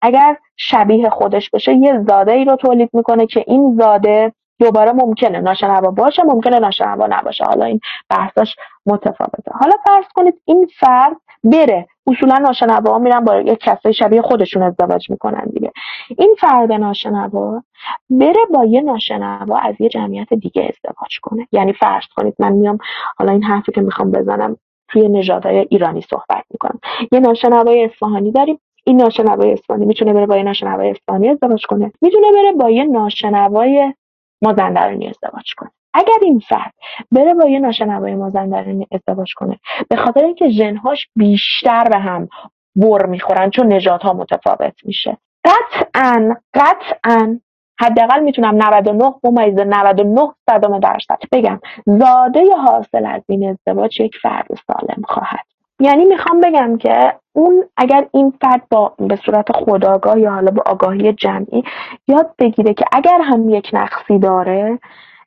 اگر شبیه خودش بشه یه زاده ای رو تولید می‌کنه که این زاده دوباره ممکنه ناشنوا باشه ممکنه ناشنوا نباشه. حالا این بحثاش متفاوته. حالا فرض کنید این فرد بره. اصولا ناشنوا میرن با یک کسای شبیه خودشون ازدواج می‌کنن دیگه. این فرد ناشنوا بره با یه ناشنوا از یه جمعیت دیگه ازدواج کنه. یعنی فرض کنید من میام حالا این حرفی که می‌خوام بزنم توی نژادهای ایرانی صحبت می‌کنم. یه ناشنوای اصفهانی داریم این ناشنوای اصفهانی می‌تونه بره با یه ناشنوای اصفهانی ازدواج کنه. می‌تونه بره با یه ناشنوای مازندرانی ازدواج کنه. اگر این فرد بره با یه ناشنوای مازندرانی ازدواج کنه به خاطر اینکه ژنهاش بیشتر به هم بر می‌خورن چون نژادها ها متفاوت میشه. قطعا قطعا حداقل می‌تونم 99 ممیز 99 صدم درصد بگم زاده حاصل از این ازدواج یک فرد سالم خواهد یعنی می‌خوام بگم که اون اگر این فرد با به صورت خودآگاه یا حالا با آگاهی جمعی یاد بگیره که اگر هم یک نقصی داره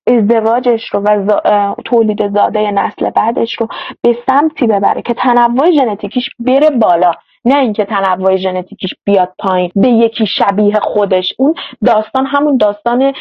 ازدواجش رو و تولید زاده نسل بعدش رو به سمتی ببره که تنوع ژنتیکیش بره بالا. نه اینکه تنوع ژنتیکیش بیاد پایین به یکی شبیه خودش. اون داستان همون داستان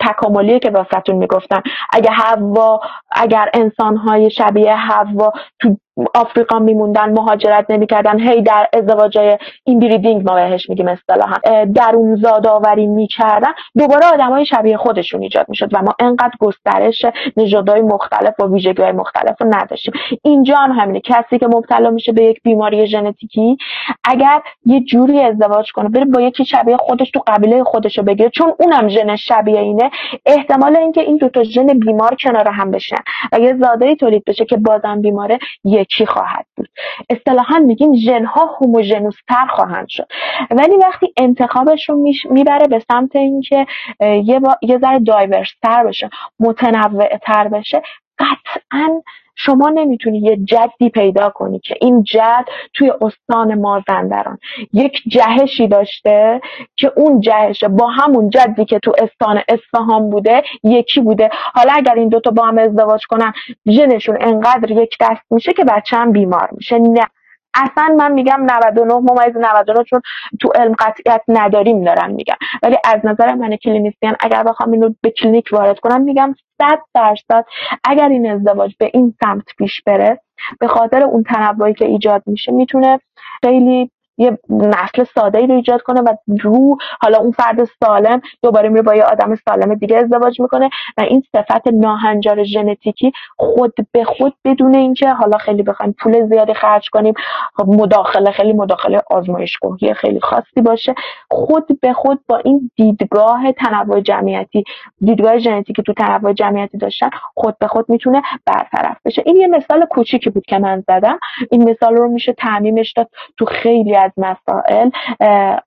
تکاملیه که واسهتون می‌گفتم. اگه حوا اگر انسانهای شبیه حوا تو آفریقا میموندن مهاجرت نمی‌کردن. هی در ازدواجای این بریدینگ ما بهش میگیم اصطلاحا. در اون زادآوری می‌کردن. دوباره آدمای شبیه خودشون ایجاد می‌شد و ما انقدر گسترش نژادهای مختلف و ویژگیهای مختلف رو نداشتیم. اینجا هم همینه. کسی که مبتلا میشه به یک بیماری ژنتیکی اگر یه جوری ازدواج کنه بره با یکی شبیه خودش تو قبیله خودش رو بگیره چون اونم ژن شبیه اینه. احتمال اینکه این دوتا ژن بیمار کنار هم بشن. و یه زاده تولید بشه که بازم بیماره یکی خواهد بود اصطلاحا میگیم ژنها هوموژنوستر خواهند شد ولی وقتی انتخابش رو می‌بره به سمت اینکه یه. یه ذره دایورستر بشه متنوع بشه قطعا شما نمی‌تونی یه جدی پیدا کنی که این جد توی استان مازندران یک جهشی داشته که اون جهش با همون جدی که تو استان اصفهان بوده یکی بوده. حالا اگر این دوتا با هم ازدواج کنن ژنشون انقدر یک دست میشه که بچه هم بیمار میشه. نه. اصلا من میگم 99 ممیز 99 چون تو علم قطعیت نداریم دارم میگم ولی از نظر من clinician اگر بخوام اینو به کلینیک وارد کنم میگم 100 درصد اگر این ازدواج به این سمت پیش بره به خاطر اون تنوعی که ایجاد میشه می‌تونه خیلی یه نسل سالمی رو ایجاد کنه و رو حالا اون فرد سالم دوباره میره با یه آدم سالم دیگه ازدواج می‌کنه و این صفت ناهنجار ژنتیکی خود به خود بدون اینکه حالا خیلی بخوایم پول زیادی خرج کنیم خب مداخله خیلی مداخله آزمایشگاهی خیلی خاصی باشه. خود به خود با این دیدگاه تنوع جمعیتی دیدگاه ژنتیکی تو تنوع جمعیتی داشتن خود به خود می‌تونه برطرف بشه. این یه مثال کوچیکی بود که من زدم. این مثال رو میشه تعمیمش داد تو خیلی از مسائل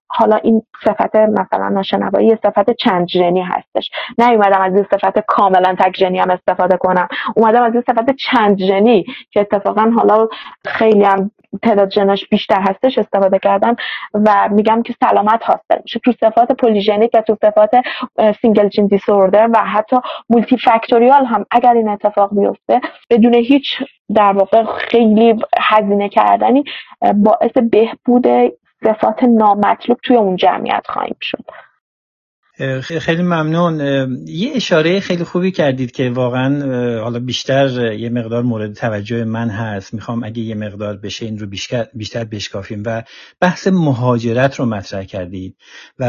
حالا این صفت مثلا ناشنوایی صفت چند ژنی هستش. نیومدم از این صفت کاملا تک ژنی هم استفاده کنم. اومدم از این صفت چند ژنی که اتفاقا حالا خیلی هم تعداد ژناش بیشتر هستش استفاده کردم و میگم که سلامت حاصل میشه. تو صفات polygenic و تو صفات single gene disorder و حتی multifactorial هم اگر این اتفاق بیفته بدون هیچ در واقع خیلی هزینه کردنی باعث بهبود صفات نامطلوب توی اون جمعیت خواهیم شد. خیلی ممنون. یه اشاره خیلی خوبی کردید که واقعا حالا بیشتر یه مقدار مورد توجه من هست. می‌خوام اگه یه مقدار بشه این رو بیشتر, بیشتر بشکافیم و بحث مهاجرت رو مطرح کردید و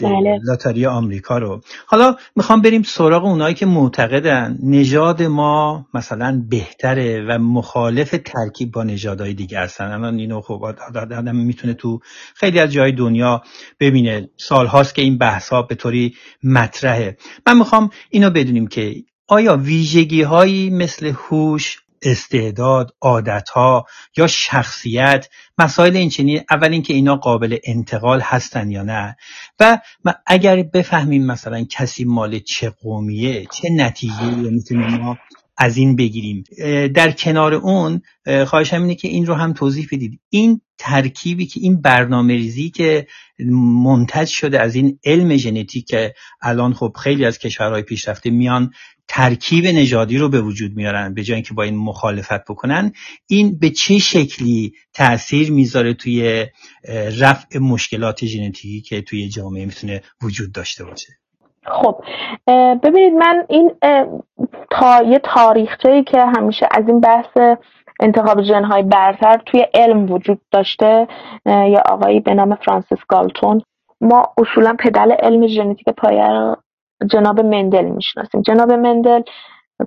بله. لاتاری آمریکا رو. حالا می‌خوام بریم سراغ اونایی که معتقدن. نژاد ما مثلا بهتره و مخالف ترکیب با نژادهای دیگه هستن. الان اینو خب آدم می‌تونه تو خیلی از جای دنیا ببینه. سالهاست که این بحث ها به طوری مطرحه. من می‌خوام اینو بدونیم که آیا ویژگی هایی مثل هوش استعداد عادتها یا شخصیت مسائل این اول اینکه اینا قابل انتقال هستن یا نه؟ و اگر بفهمیم مثلا کسی مال چه قومیه چه نتیجه می‌تونیم ما از این بگیریم. در کنار اون خواهشم اینه که این رو هم توضیح بدید. این ترکیبی که این برنامه ریزی که منتج شده از این علم ژنتیک که الان خب خیلی از کشورهای پیشرفته میان ترکیب نژادی رو به وجود میارن به جای اینکه با این مخالفت بکنن این به چه شکلی تاثیر می‌ذاره توی رفع مشکلات ژنتیکی که توی جامعه می‌تونه وجود داشته باشه؟ خب ببینید من این تا یه تاریخچه که همیشه از این بحث انتخاب جنهای برتر توی علم وجود داشته یا آقایی به نام فرانسیس گالتون. ما اصولا پدل علم ژنتیک پایه جناب مندل می‌شناسیم. جناب مندل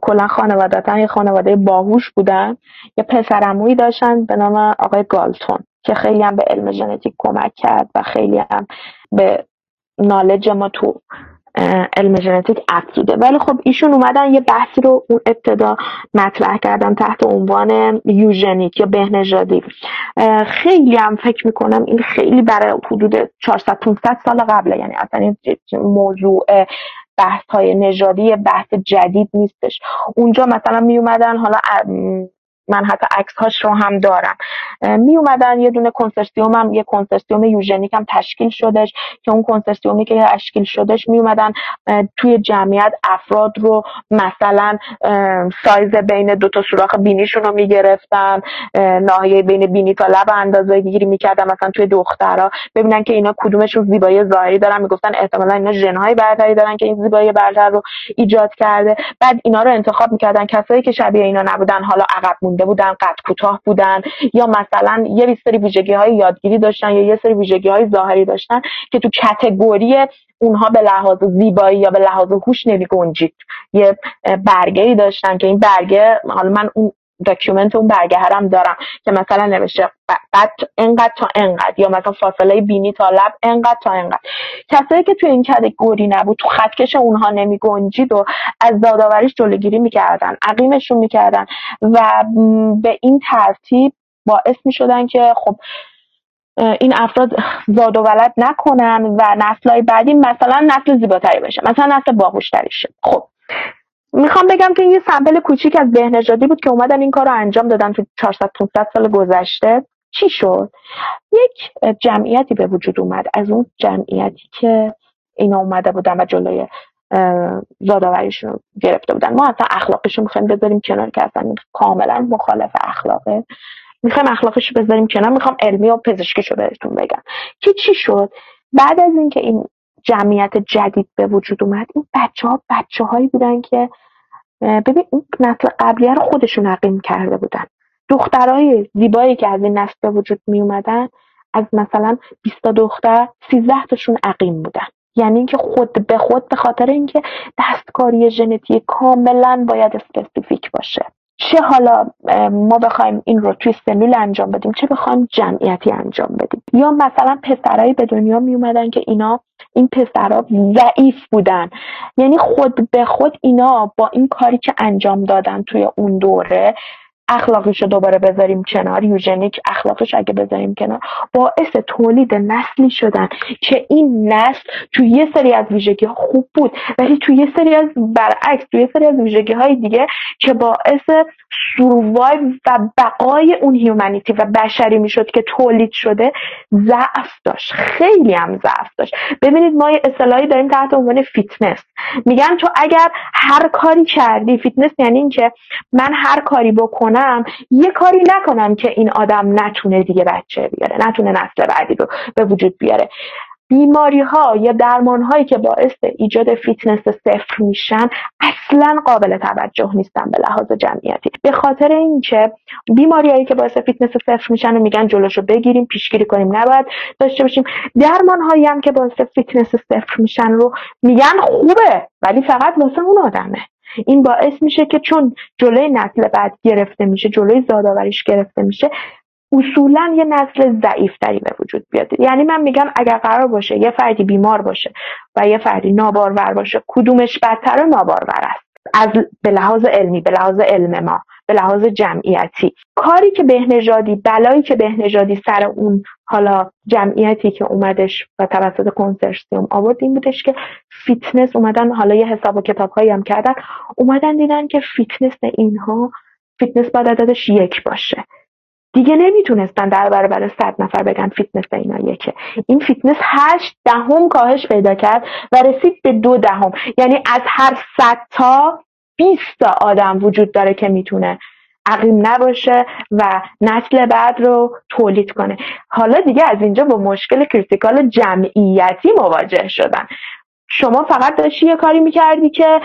کلا خانوادتا یه خانواده باهوش بودن. یه پسرمویی داشتن به نام آقای گالتون که خیلی هم به علم ژنتیک کمک کرد و خیلی هم به نالج ما تو علم ژنتیک افزوده. ولی خب ایشون اومدن یه بحثی رو اون ابتدا مطرح کردن تحت عنوان یوژنیک یا بهنژادی خیلی هم فکر می‌کنم این خیلی برای حدود 400 500 سال قبله. یعنی اصلا این موضوع بحث های نژادی بحث جدید نیستش. اونجا مثلا می اومدن حالا من حتی عکس هاش رو هم دارم. می اومدن یه دونه کنسرسیوم هم یه کنسرسیوم یوژنیک هم تشکیل شدش. که اون کنسرسیومی که تشکیل شدش می اومدن توی جمعیت افراد رو مثلا سایز بین دو تا سوراخ بینیشون رو می‌گرفتن. ناحیه بین بینی تا لب اندازه گیری می‌کردن مثلا توی دخترها ببینن که اینا کدومشون زیبایی ظاهری دارن. می‌گفتن احتمالا اینا ژنهای برتری دارن که این زیبایی برتر رو ایجاد کرده. بعد اینا رو انتخاب می‌کردن. کسایی که شبیه اینا نبودن حالا عقب مونده بودن قد کوتاه بودن یا مثلا یه سری ویژگی های یادگیری داشتن یا یه سری ویژگی های ظاهری داشتن که تو category اونها به لحاظ زیبایی یا به لحاظ هوش نمی گنجید یه برگه ای داشتن که این برگه حالا من اون document اون برگه هم دارم که مثلا نوشته بعد انقدر تا انقدر یا مثلا فاصله بینی تا لب انقدر تا انقدر. کسایی که توی این category نبود تو خطکش اونها نمی گنجید و از زادآوریش جلوگیری می‌کردن عقیمشون می‌کردن و به این ترتیب باعث می‌شدن که خب این افراد زاد و ولد نکنن و نسلهای بعدی مثلا نسل زیباتری بشه مثلا نسل باهوشتری شه. خب می‌خوام بگم که این یه سمپل کوچیک از بهنژادی بود که اومدن این کار رو انجام دادن تو 400 500 سال گذشته. چی شد؟ یک جمعیتی به وجود اومد. از اون جمعیتی که اینا اومده بودن و جلوی زادآوریشون گرفته بودن. ما اصلا اخلاقشون می‌خوایم بذاریم کنار که اصلا کاملا مخالف اخلاقه. می‌خوایم اخلاقش بذاریم کنار. می‌خوام علمی و پزشکیشو بهتون بگم. که چی شد؟ بعد از اینکه این جمعیت جدید به وجود اومد. این بچه ها بچه هایی بودن که ببین اون نسل قبلیه رو خودشون عقیم کرده بودن. دخترای زیبایی که از این نسل به وجود می اومدن از مثلا 20 دختر 13 تاشون عقیم بودن. یعنی اینکه خود به خود به خاطر اینکه دستکاری ژنتیک کاملا باید specific باشه. چه حالا ما بخوایم این رو توی سلول انجام بدیم چه بخوایم جمعیتی انجام بدیم؟ یا مثلا پسرایی به دنیا می اومدن که اینا این پسرها ضعیف بودن. یعنی خود به خود اینا با این کاری که انجام دادن توی اون دوره اخلاقش رو دوباره بذاریم کنار. eugenic اخلاقش اگه بذاریم کنار باعث تولید نسلی شدن که این نسل توی یه سری از ویژگی ها خوب بود ولی توی یه سری از برعکس توی یه سری از ویژگی های دیگه که باعث survive و بقای اون humanity و بشری می‌شد که تولید شده ضعف داشت. خیلی هم ضعف داشت. ببینید ما یه اصطلاحی داریم تحت عنوان فیتنس میگن تو اگر هر کاری کردی فیتنس یعنی اینکه من هر کاری بکنم یه کاری نکنم که این آدم نتونه دیگه بچه بیاره نتونه نسل بعدی رو به وجود بیاره. بیماری ها یا درمان هایی که باعث ایجاد فیتنس صفر میشن اصلا قابل توجه نیستن به لحاظ جمعیتی. به خاطر اینکه بیماری هایی که باعث فیتنس صفر میشن و میگن جلوشو بگیریم پیشگیری کنیم نباید داشته باشیم. درمان هایی هم که باعث فیتنس صفر میشن رو میگن خوبه ولی فقط واسه اون آدمه. این باعث میشه که چون جلوی نسل بعد گرفته میشه جلوی زادآوریش گرفته میشه اصولا یه نسل ضعیفتری به وجود بیاد. یعنی من میگم اگر قرار باشه یه فردی بیمار باشه و یه فردی نابارور باشه کدومش بدتر نابارور است؟ از به لحاظ علمی به لحاظ علم ما. به لحاظ جمعیتی. کاری که بهنژادی بلایی که بهنژادی سر اون حالا جمعیتی که اومدش و توسط کنسرسیوم آورد این بودش که فیتنس اومدن حالا یه حساب و کتاب هایی هم کردن اومدن دیدن که فیتنس اینها فیتنس باید عددش یک باشه. دیگه نمی‌تونستن در برابر صد نفر بگن فیتنس اینا یکه. این فیتنس هشت دهم کاهش پیدا کرد و رسید به دو دهم. یعنی از هر صد تا 20 تا آدم وجود داره که می‌تونه عقیم نباشه و نسل بعد رو تولید کنه. حالا دیگه از اینجا با مشکل critical جمعیتی مواجه شدن. شما فقط داشتی یه کاری می‌کردی که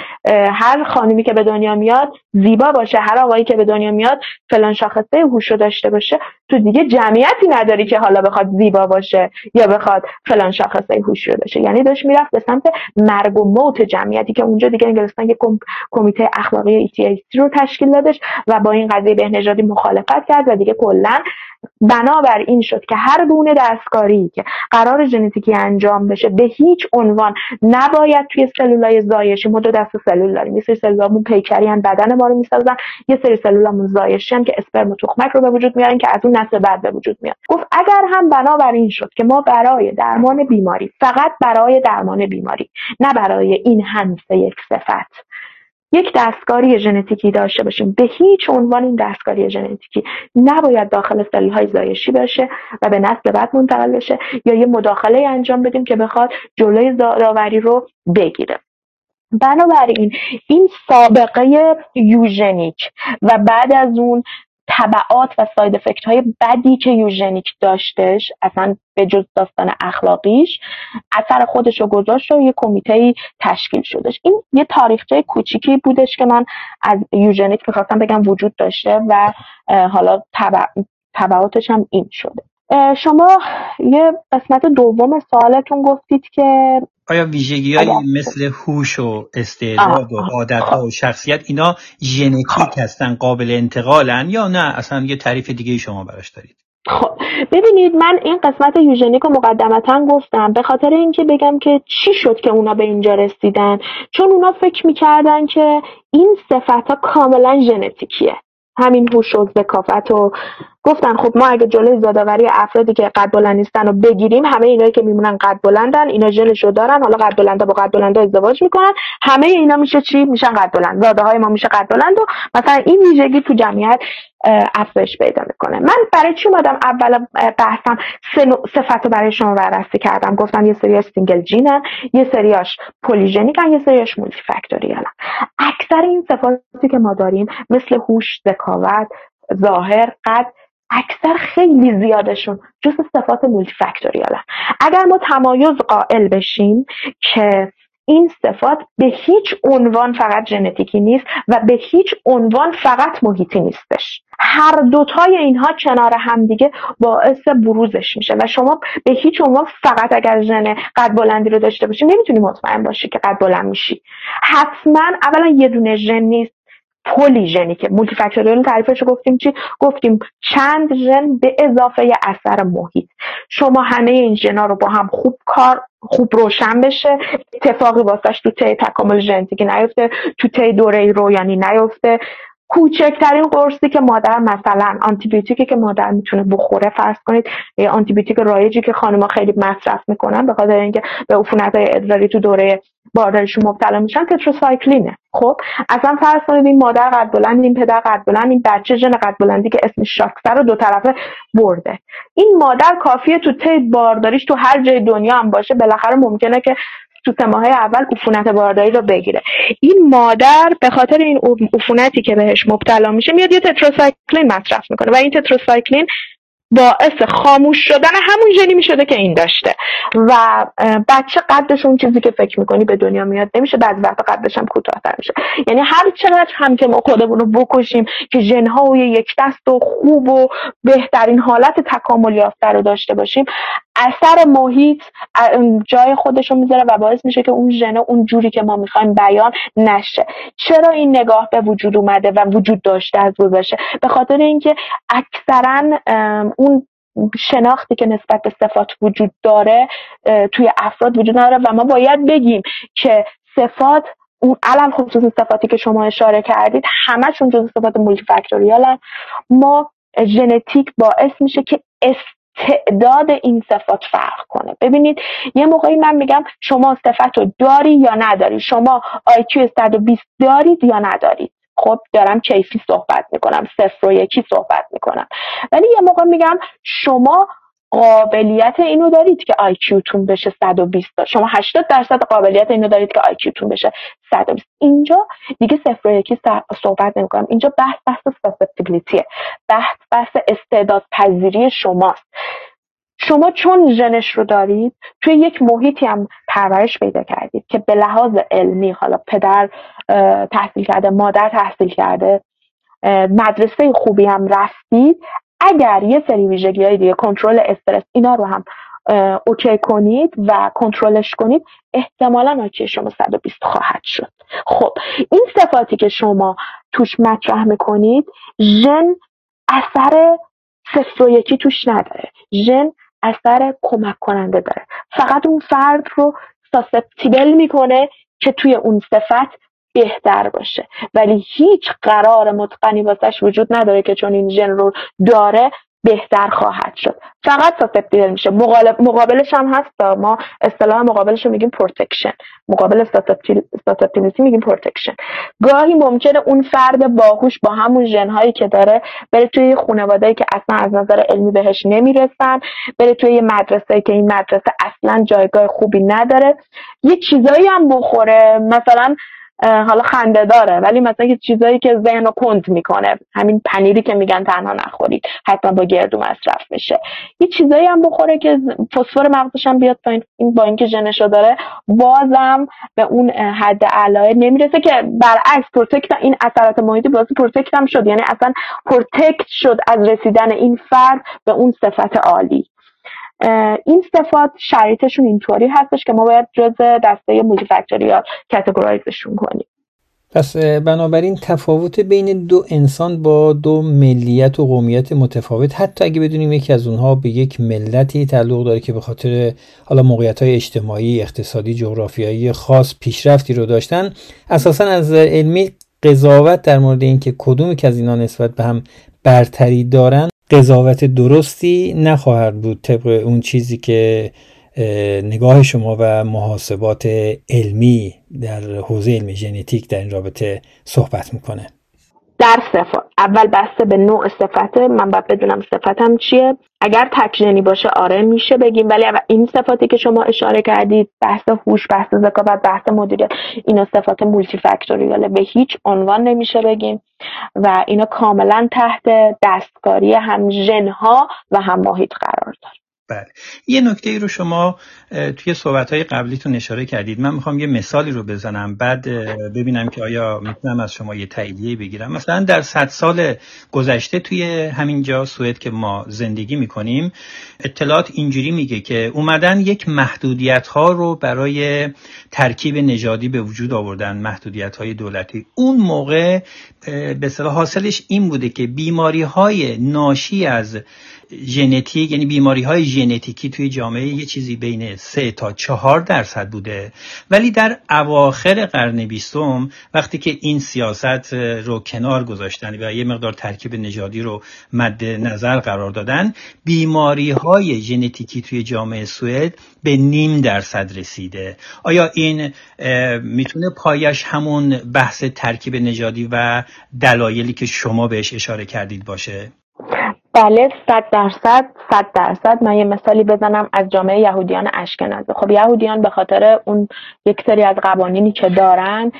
هر خانمی که به دنیا میاد زیبا باشه هر آقایی که به دنیا میاد فلان شاخصه هوش رو داشته باشه. تو دیگه جمعیتی نداری که حالا بخواد زیبا باشه یا بخواد فلان شاخصه هوش رو داشته. یعنی داشت می‌رفت به سمت مرگ و موت جمعیتی که اونجا دیگه انگلستان یه کمیته اخلاقی ETAC رو تشکیل دادش و با این قضیه بهنژادی مخالفت کرد و دیگه کلا بنابر این شد که هر گونه دستکاری که قرار ژنتیکی انجام بشه به هیچ عنوان نباید توی سلولای زایشی ما دو دست سلول داریم. یه سری سلولامون پیکری بدن ما رو می‌سازن. یه سری سلولامون زایشی که اسپرم و تخمک رو به وجود میارن که از اون نسل بعد به وجود میاد. گفت اگر هم بنابراین شد که ما برای درمان بیماری فقط برای درمان بیماری نه برای این همسه یک صفت. یک دستکاری ژنتیکی داشته باشیم. به هیچ عنوان این دستکاری ژنتیکی نباید داخل سلول های زایشی باشه و به نسل بعد منتقل بشه یا یه مداخله انجام بدیم که بخواد جلوی داوری رو بگیره. بنابراین این سابقه یوژنیک و بعد از اون طبعات و ساید افکت های بدی که یوژنیک داشتش اصلا به جز داستان اخلاقیش اثر خودش رو گذاشت و یه کمیته تشکیل شدش. این یه تاریخچه کوچیکی بودش که من از یوژنیک می‌خواستم بگم وجود داشته و حالا طبعاتش هم این شده. شما یه قسمت دوم سوالتون گفتید که آیا ویژگی های مثل هوش و استعداد و عادت ها و شخصیت اینا ژنتیک هستن قابل انتقالن یا نه؟ اصلا یه تعریف دیگه شما براش دارید. خب ببینید من این قسمت یوژنیک رو مقدمتا گفتم به خاطر اینکه بگم که چی شد که اونا به اینجا رسیدن؟ چون اونا فکر می‌کردن که این صفت ها کاملا ژنتیکیه. همین هوش و ذکاوت و گفتن خب ما اگه جلوی زادآوری افرادی که قد بلند نیستن رو بگیریم همه اینایی که میمونن قد بلندن اینا ژنشو دارن حالا قد بلندا با قد بلندا ازدواج می‌کنن همه اینا میشه چی؟ میشن قد بلند. زاده های ما میشه قد بلند و مثلا این ویژگی تو جمعیت افزایش پیدا می‌کنه. من برای چی اومدم اول بحثم صفت رو برای شما بررسی کردم؟ گفتم یه سریاش single gene ن یه سریاش polygenic ن یه سریاش multifactorial ن اکثر این صفاتی که ما داریم مثل هوش ذکاوت ظاهر قد اکثر خیلی زیادشون جز صفات multifactorial ن اگر ما تمایز قائل بشیم که این صفات به هیچ عنوان فقط ژنتیکی نیست و به هیچ عنوان فقط محیطی نیستش. هر دوتای اینها کنار همدیگه باعث بروزش میشه و شما به هیچ عنوان فقط اگر ژن قد بلندی رو داشته باشی نمی‌تونی مطمئن باشی که قد بلند میشی. حتما اولا یه دونه ژن نیست. polygenic ه multifactorial تعریفش گفتیم چی؟ گفتیم چند ژن به اضافه اثر محیط. شما همه این ژنا رو با هم خوب کار خوب روشن بشه. اتفاقی واسش تو طی تکامل ژنتیکی نیفته. تو طی دوره رویانی نیفته. کوچکترین قرصی که مادر مثلا آنتیبیوتیکی که مادر می‌تونه بخوره فرض کنید آنتیبیوتیک رایجی که خانمها خیلی مصرف می‌کنن به خاطر اینکه به عفونت ادراری تو دوره بارداریشون مبتلا میشن تتروسایکلینه. خب اصلا فرض کنید این مادر قد بلند این پدر قد بلند این بچه ژن قد بلندی که اسم شاکسر رو دو طرفه برده. این مادر کافیه تو تی بارداریش تو هر جای دنیا هم باشه. بالاخره ممکنه که تو سه اول عفونت بارداری رو بگیره. این مادر به خاطر این عفونتی که بهش مبتلا میشه میاد یه تتروسایکلین مصرف می‌کنه و این تتروسایکلین باعث خاموش شدن همون ژنی می‌شده که این داشته. و بچه قدش اون چیزی که فکر می‌کنی به دنیا میاد نمیشه بعضی وقتا قدش هم کوتاهتر میشه. یعنی هر چقدر هم که ما خودمون رو بکشیم که ژنها و یک دست و خوب و بهترین حالت تکامل یافته رو داشته باشیم اثر محیط جای خودش رو می‌ذاره و باعث میشه که اون ژن اون جوری که ما می‌خوایم بیان نشه. چرا این نگاه به وجود اومده و وجود داشته از گذشته؟ به خاطر اینکه اکثرا اون شناختی که نسبت به صفات وجود داره توی افراد وجود نداره و ما باید بگیم که صفات اون علم خصوص صفاتی که شما اشاره کردید همشون جز صفات مولتی فاکتوریال ما ژنتیک باعث میشه که تعداد این صفات فرق کنه. ببینید یه موقعی من میگم شما صفت رو داری یا نداری؟ شما IQ 120 دارید یا ندارید؟ خب دارم کیفی صحبت می‌کنم صفر و یکی صحبت می‌کنم. ولی یه موقع میگم شما قابلیت اینو دارید که تون بشه 120 شما 80 درصد قابلیت اینو دارید که تون بشه 120 اینجا دیگه صفر و یکی صحبت نمی‌کنم. اینجا بحث بحث ساسپتیبلیتیه بحث بحث استعداد پذیری شماست. شما چون ژنش رو دارید توی یک محیطی هم پرورش پیدا کردید که به لحاظ علمی حالا پدر تحصیل کرده مادر تحصیل کرده مدرسه خوبی هم رفتید اگر یه سری ویژگی های دیگه کنترل استرس اینا رو هم اوکی کنید و کنترلش کنید احتمالا آکی شما 120 خواهد شد. خب این صفاتی که شما توش مطرح می‌کنید ژن اثر صفر و یکی توش نداره. ژن اثر کمک کننده داره. فقط اون فرد رو susceptible می‌کنه که توی اون صفت بهتر باشه. ولی هیچ قرار متقنی واسش وجود نداره که چون این ژن رو داره بهتر خواهد شد. فقط susceptible میشه. مقابلش هم هست ما اصطلاح مقابلش رو میگیم protection مقابل susceptibility میگیم protection گاهی ممکنه اون فرد باهوش با همون ژنهایی که داره بره توی خانواده که اصلا از نظر علمی بهش نمی‌رسن بره توی یه مدرسه که این مدرسه اصلا جایگاه خوبی نداره. یه چیزایی هم بخوره. مثلا حالا خنده داره. ولی مثلا یه چیزایی که ذهن رو کند می‌کنه. همین پنیری که میگن تنها نخورید. حتما با گردو مصرف میشه یه چیزایی هم بخوره که فسفر مغزش هم بیاد پایین. این با اینکه ژنشو داره بازم به اون حد اعلا نمی‌رسه که برعکس protect این اثرات محیطی باز protect هم شد. یعنی اصلا protect شد از رسیدن این فرد به اون صفت عالی. این صفات شرایطشون اینطوری هستش که ما باید جز دسته multifactorial categorize شون کنیم. پس بنابراین تفاوت بین دو انسان با دو ملیت و قومیت متفاوت. حتی اگه بدونیم یکی از اونها به یک ملتی تعلق داره که به خاطر حالا موقعیت های اجتماعی اقتصادی جغرافیایی خاص پیشرفتی رو داشتن اساسا از علمی قضاوت در مورد اینکه کدومی که از اینا نسبت به هم برتری دارن قضاوت درستی نخواهد بود طبق اون چیزی که نگاه شما و محاسبات علمی در حوزه علمی ژنتیک در این رابطه صحبت می‌کنه. در صفات اول بسته به نوع صفته من باید بدونم صفتم چیه. اگر تکژنی باشه آره میشه بگیم ولی این صفاتی که شما اشاره کردید بحث هوش بحث ذکاوت بحث مدیریت اینا صفات مولتی فکتوریاله به هیچ عنوان نمیشه بگیم. و اینا کاملا تحت دستکاری هم ژنها و هم محیط قرار داره. بله. یه نکته ای رو شما توی صحبت های قبلیتون اشاره کردید. من می‌خوام یه مثالی رو بزنم بعد ببینم که آیا می‌تونم از شما یه تاییدیه بگیرم. مثلا در صد سال گذشته توی همینجا سوئد که ما زندگی می‌کنیم اطلاعات اینجوری میگه که اومدن یک محدودیت ها رو برای ترکیب نژادی به وجود آوردن محدودیت های دولتی. اون موقع به حاصلش این بوده که بیماری های ناشی از ژنتیک یعنی بیماری های ژنتیکی توی جامعه یه چیزی بین 3 تا 4 درصد بوده. ولی در اواخر قرن بیستم وقتی که این سیاست رو کنار گذاشتن و یه مقدار ترکیب نژادی رو مد نظر قرار دادن بیماری های ژنتیکی توی جامعه سوئد به نیم درصد رسیده. آیا این می‌تونه پایش همون بحث ترکیب نژادی و دلایلی که شما بهش اشاره کردید باشه؟ بله صد درصد صد درصد. من یه مثالی بزنم از جامعه یهودیان اشکنازه. خب یهودیان به خاطر اون یک سری از قوانینی که دارن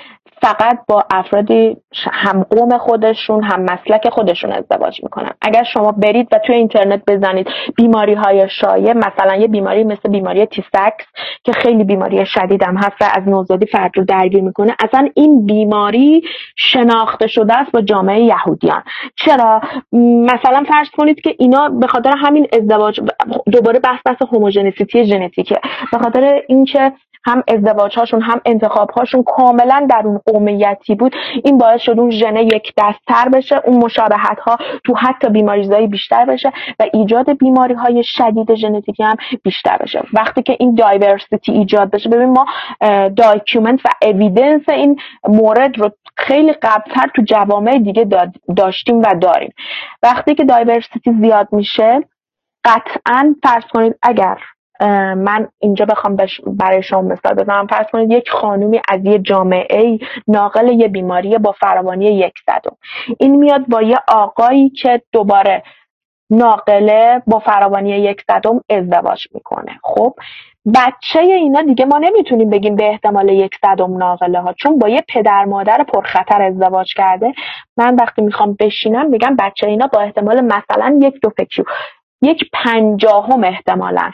فقط با افرادی هم قوم خودشون هم مسلک خودشون ازدواج می‌کنن. اگر شما برید و توی اینترنت بزنید بیماری های شایع مثلا یه بیماری مثل بیماری تیسکس که خیلی بیماری شدید هم هست و از نوزادی فرد رو درگیر می‌کنه اصلا این بیماری شناخته شده است با جامعه یهودیان. چرا؟ مثلا فرض کنید که اینا به خاطر همین ازدواج دوباره بحث بحث هوموژنسیتی ژنتیکه به خاطر اینکه هم ازدواج هاشون هم انتخاب هاشون کاملا در اون قومیتی بود. این باعث شد اون ژنه یک دستتر بشه اون مشابهت ها تو حتی بیماریزایی بیشتر بشه و ایجاد بیماری های شدید ژنتیکی هم بیشتر بشه. وقتی که این diversity ایجاد بشه ببین ما document و evidence این مورد رو خیلی قبلتر تو جوامع دیگه داشتیم و داریم. وقتی که diversity زیاد میشه قطعا فرض کنید اگر من اینجا بخوام برای شما مثال بزنم. فرض کنید یک خانومی از یه جامعه ناقل یه بیماری با فراوانی یک صدم. این میاد با یه آقایی که دوباره ناقله با فراوانی یک صدم ازدواج می‌کنه. خب؟ بچه اینا دیگه ما نمی‌تونیم بگیم به احتمال یک صدم ناقله ها چون با یه پدر مادر پرخطر ازدواج کرده. من وقتی می‌خوام بشینم میگم بچه اینا با احتمال مثلا یک دو فکر یک پنجاهم احتمالا.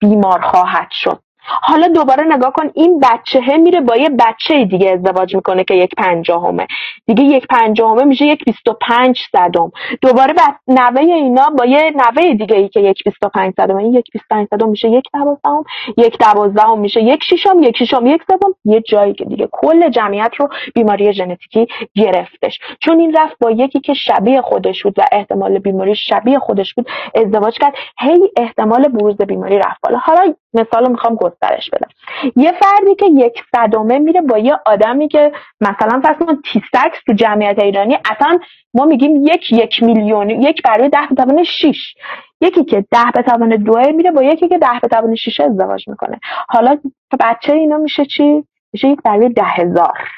بیمار خواهد شد. حالا دوباره نگاه کن این بچه میره با یه بچه دیگه ازدواج می‌کنه که یک پنجاهمه. دیگه یک پنجاهمه میشه یک بیست و پنج صدم. دوباره بعد نوه اینا با یه نوه دیگه ای که یک بیست و پنج صدم. این یک بیست پنج صدم میشه یک دوازدهم یک دوازدهم میشه یک شیشم یک شیشم یک سوم. یه جایی که دیگه کل جمعیت رو بیماری ژنتیکی گرفتش. چون این رفت با یکی که شبیه خودش بود و احتمال بیماری شبیه خودش بود ازدواج کرد. هی احتمال بروز بیماری رفت بالا. حالا مثال می‌خوام گسترش بدم. یه فردی که یک صدمه میره با یه آدمی که مثلا فرض کن تیسکس تو جمعیت ایرانی اصلا ما میگیم یک یک میلیون یک برای ده به توان شیش. یکی که ده به توان دوه میره با یکی که ده به توان شیش ازدواج می‌کنه. حالا بچه اینا میشه چی؟ میشه یک برای ده هزار.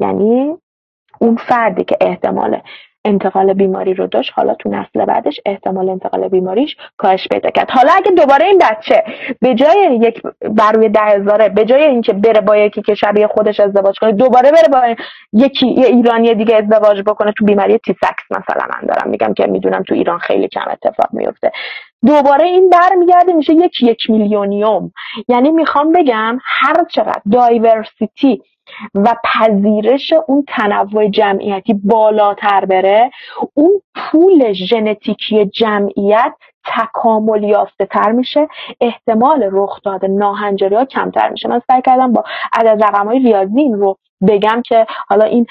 یعنی اون فردی که احتمال انتقال بیماری رو داشت حالا تو نسل بعدش احتمال انتقال بیماریش کاهش پیدا کرد. حالا اگه دوباره این بچه به جای یک بر روی ده هزاره به جای اینکه بره با یکی که شبیه خودش ازدواج کنه دوباره بره با یکی یه ایرانی دیگه ازدواج بکنه تو بیماری Tay-Sachs مثلا من دارم میگم که می‌دونم تو ایران خیلی کم اتفاق میفته. دوباره این برمیگرده میشه یک یک میلیونیم. یعنی می‌خوام بگم هر چقدر diversity و پذیرش اون تنوع جمعیتی بالاتر بره اون pool ژنتیکی جمعیت تکامل یافته تر میشه احتمال رخداد ناهنجاری ها کمتر میشه. من سعی کردم با عدد رقم های ریاضی این رو بگم که حالا این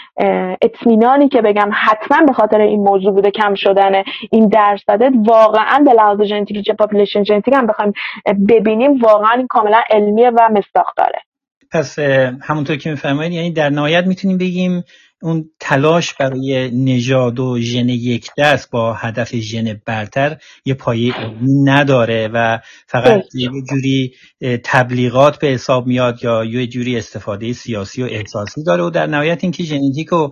اطمینانی که بگم حتما به خاطر این موضوع بوده کم شدن این درصده واقعا به لحاظ ژنتیک population genetic هم بخوایم ببینیم واقعا این کاملا علمیه و مستاق داره. پس همونطور که میفرمایید یعنی در نهایت می‌تونیم بگیم اون تلاش برای نژاد و ژن یک دست با هدف ژن برتر یه پایه نداره و فقط یه جوری تبلیغات به حساب میاد یا یه جوری استفاده سیاسی و احساسی داره و در نهایت اینکه ژنتیک و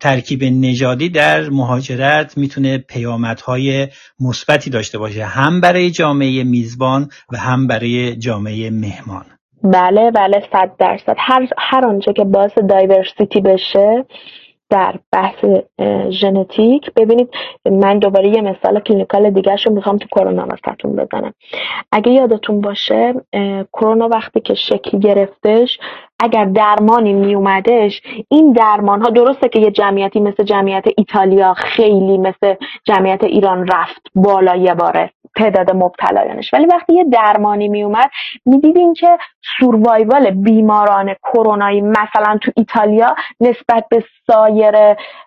ترکیب نژادی در مهاجرت می‌تونه پیامدهای مثبتی داشته باشه هم برای جامعه میزبان و هم برای جامعه مهمان. بله بله صد درصد. هر هر آنچه که باعث diversity بشه در بحث ژنتیک ببینید من دوباره یه مثال clinical دیگه رو می‌خوام تو کرونا واسه‌تون بزنم. اگه یادتون باشه کرونا وقتی که شکل گرفتش اگر درمانی میومدش این درمان ها درسته که یه جمعیتی مثل جمعیت ایتالیا خیلی مثل جمعیت ایران رفت بالا یه باره. تعداد مبتلایانش ولی وقتی یه درمانی میومد می‌دیدیم که سوروایوال بیماران کرونایی مثلا تو ایتالیا نسبت به سایر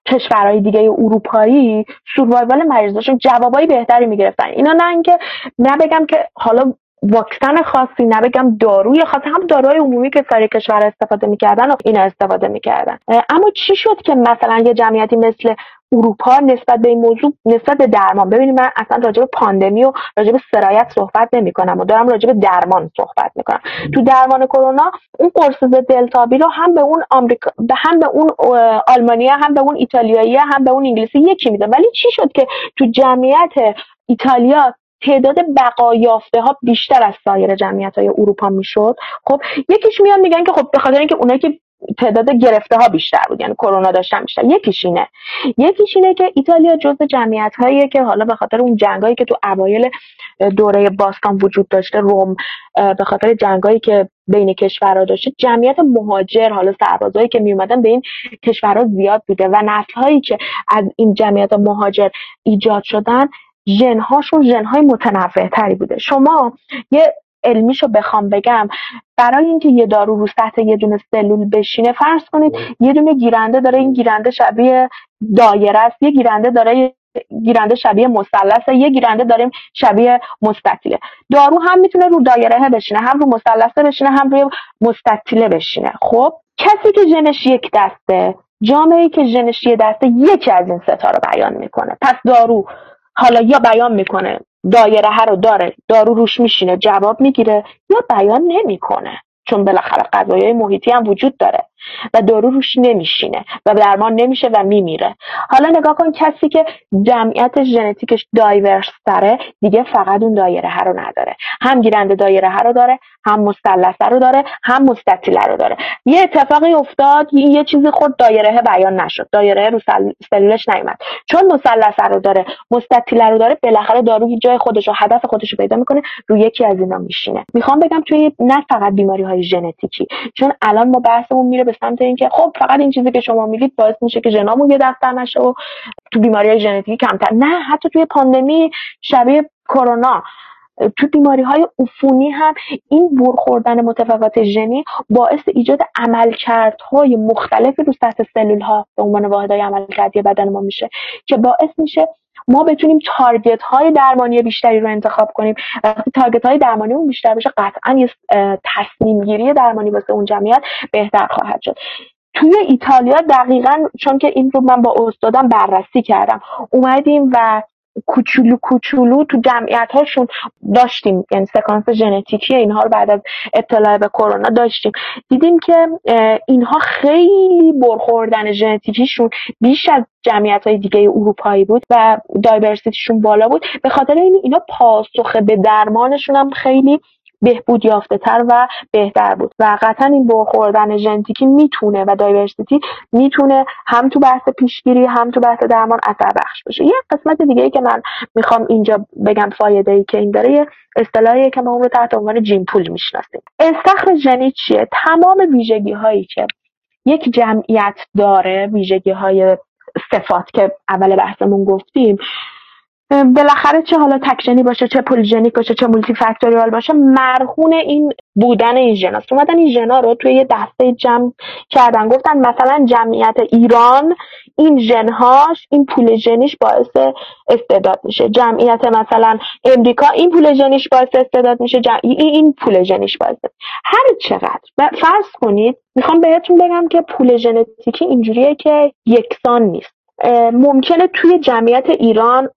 کشورهای دیگه اروپایی سوروایوال مریضاشون جوابای بهتری می‌گرفتن. اینا نه اینکه نه بگم که حالا واکسن خاصی نبگم داروی خاصی هم داروی عمومی که سایر کشور استفاده می‌کردن و اینا استفاده می‌کردن. اما چی شد که مثلا یه جمعیتی مثل اروپا نسبت به این موضوع نسبت به درمان ببینید من اصلا راجع به پاندمی و راجع به سرایت صحبت نمی کنم و دارم راجع به درمان صحبت می‌کنم. تو درمان کرونا اون قرص دلتا بی رو هم به اون آمریکا هم به اون آلمانیا هم به اون ایتالیایی هم به اون انگلیسی یکی میدن. ولی چی شد که تو جمعیت ایتالیا تعداد بقا یافته ها بیشتر از سایر جمعیت های اروپا می‌شد. خب یکیش میان میگن که خب به خاطر اینکه اونایی که تعداد گرفته ها بیشتر بود یعنی کرونا داشتن بیشتر. یکیش اینه. یکیش اینه که ایتالیا جزء جمعیت هایی که حالا به خاطر اون جنگایی که تو اوایل دوره باستان وجود داشته روم به خاطر جنگایی که بین کشورها داشته جمعیت مهاجر حالا سربازایی که می اومدن به این کشورها زیاد بوده و نسل هایی که از این جمعیت مهاجر ایجاد شدن ژنهاشون ژنهای متنوع تری بوده. شما یه علمیشو بخوام بگم. برای اینکه یه دارو رو سطح یه دونه سلول بشینه فرض کنید یه دونه گیرنده داره این گیرنده شبیه دایره است یه گیرنده داره گیرنده شبیه مثلث یه گیرنده داریم شبیه مستطیله. دارو هم می‌تونه رو دایره بشینه هم رو مثلثه بشینه هم روی مستطیله بشینه. خب کسی که ژنش یک دسته جامعه که ژنش یه دسته یکی از این ستا رو بیان می‌کنه. پس دارو حالا یا بیان می‌کنه دایره رو داره دارو روش میشینه جواب می‌گیره یا بیان نمی‌کنه چون بالاخره غذایای محیطی هم وجود داره. و دارو روش نمیشینه و درمان نمیشه و میمیره. حالا نگاه کن کسی که جمعیت ژنتیکش دایورس داره دیگه فقط اون دایره ها رو نداره. هم گیرنده دایره ها رو داره هم مثلثه رو داره هم مستطیله رو داره. یه اتفاقی افتاد یه چیزی خود دایره بیان نشد. دایره رو سلولش نیومد. چون مثلثه رو داره مستطیله رو داره بالاخره دارو جای خودش رو هدف خودش رو پیدا می‌کنه روی یکی از اینا میشینه. می‌خوام بگم توی نه فقط بیماری های ژنتیکی چون الان ما بحثمون میره به سمت اینکه خب فقط این چیزی که شما میگید باعث میشه که ژنامون یه دفتر نشه و تو بیماری ژنتیکی کمتر. نه حتی توی پاندمی شبیه کرونا تو بیماری های عفونی هم این برخوردن متفاوت ژنی باعث ایجاد عملکردهای مختلفی رو سطح سلول ها به عنوان واحدهای عملکردی بدن ما میشه که باعث میشه ما بتونیم تارگت های درمانی بیشتری رو انتخاب کنیم. وقتی تارگت های درمانی اون بیشتر بشه قطعا یه تصمیم گیری درمانی واسه اون جمعیت بهتر خواهد شد. توی ایتالیا دقیقا چون که این رو من با استادم بررسی کردم اومدیم و کوچولو کوچولو تو جمعیت هاشون داشتیم. یعنی سکانس ژنتیکی اینها رو بعد از اطلاع به کرونا داشتیم. دیدیم که اینها خیلی برخوردن ژنتیکیشون بیش از جمعیت های دیگه اروپایی بود و دایورسیتیشون بالا بود. به خاطر این اینا پاسخ به درمانشون هم خیلی بهبود یافته تر و بهتر بود. و قطعا این برخوردن ژنتیکی می‌تونه و دایورسیتی می‌تونه هم تو بحث پیشگیری هم تو بحث درمان اثر بخش باشه. یه قسمت دیگه ای که من می‌خوام اینجا بگم فایده ای که این داره اصطلاحی که ما اون رو تحت عنوان جین پول می‌شناسیم. استخر ژنی چیه؟ تمام ویژگی هایی که یک جمعیت داره ویژگی های صفات که اول بحثمون گفتیم بالاخره چه حالا تک‌ژنی باشه چه polygenic باشه چه multifactorial باشه مرهون این بودن این ژناست اومدن این ژنا رو توی یه دسته جمع کردن. گفتن مثلا جمعیت ایران این ژنهاش این pool ژنیش باعث استعداد میشه. جمعیت مثلا امریکا این pool ژنیش باعث استعداد میشه. جمع... این pool ژنیش باعث هر چقدر. فرض کنید می‌خوام بهتون بگم که پول ژنتیکی اینجوریه که یکسان نیست. ممکنه توی جمعیت ایران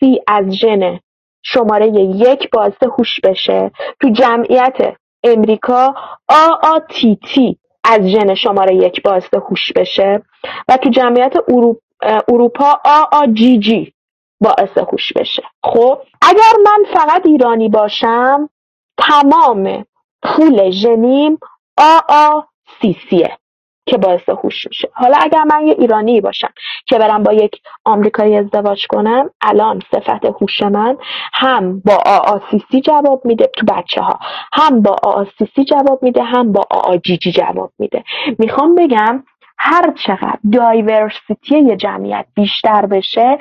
سی از ژن شماره یک باعث هوش بشه. تو جمعیت امریکا تی از ژن شماره یک باعث هوش بشه. و تو جمعیت اروپا جی باعث هوش بشه. خب اگر من فقط ایرانی باشم تمام پول ژنیم سیه. که باعث هوش میشه. حالا اگر من یه ایرانی باشم که برم با یک آمریکایی ازدواج کنم الان صفت هوش من هم با آآسیسی جواب میده تو بچه ها هم با آآسیسی جواب میده هم با آآجیجی جواب میده. می‌خوام بگم هر چقدر دایورسیتی یه جمعیت بیشتر بشه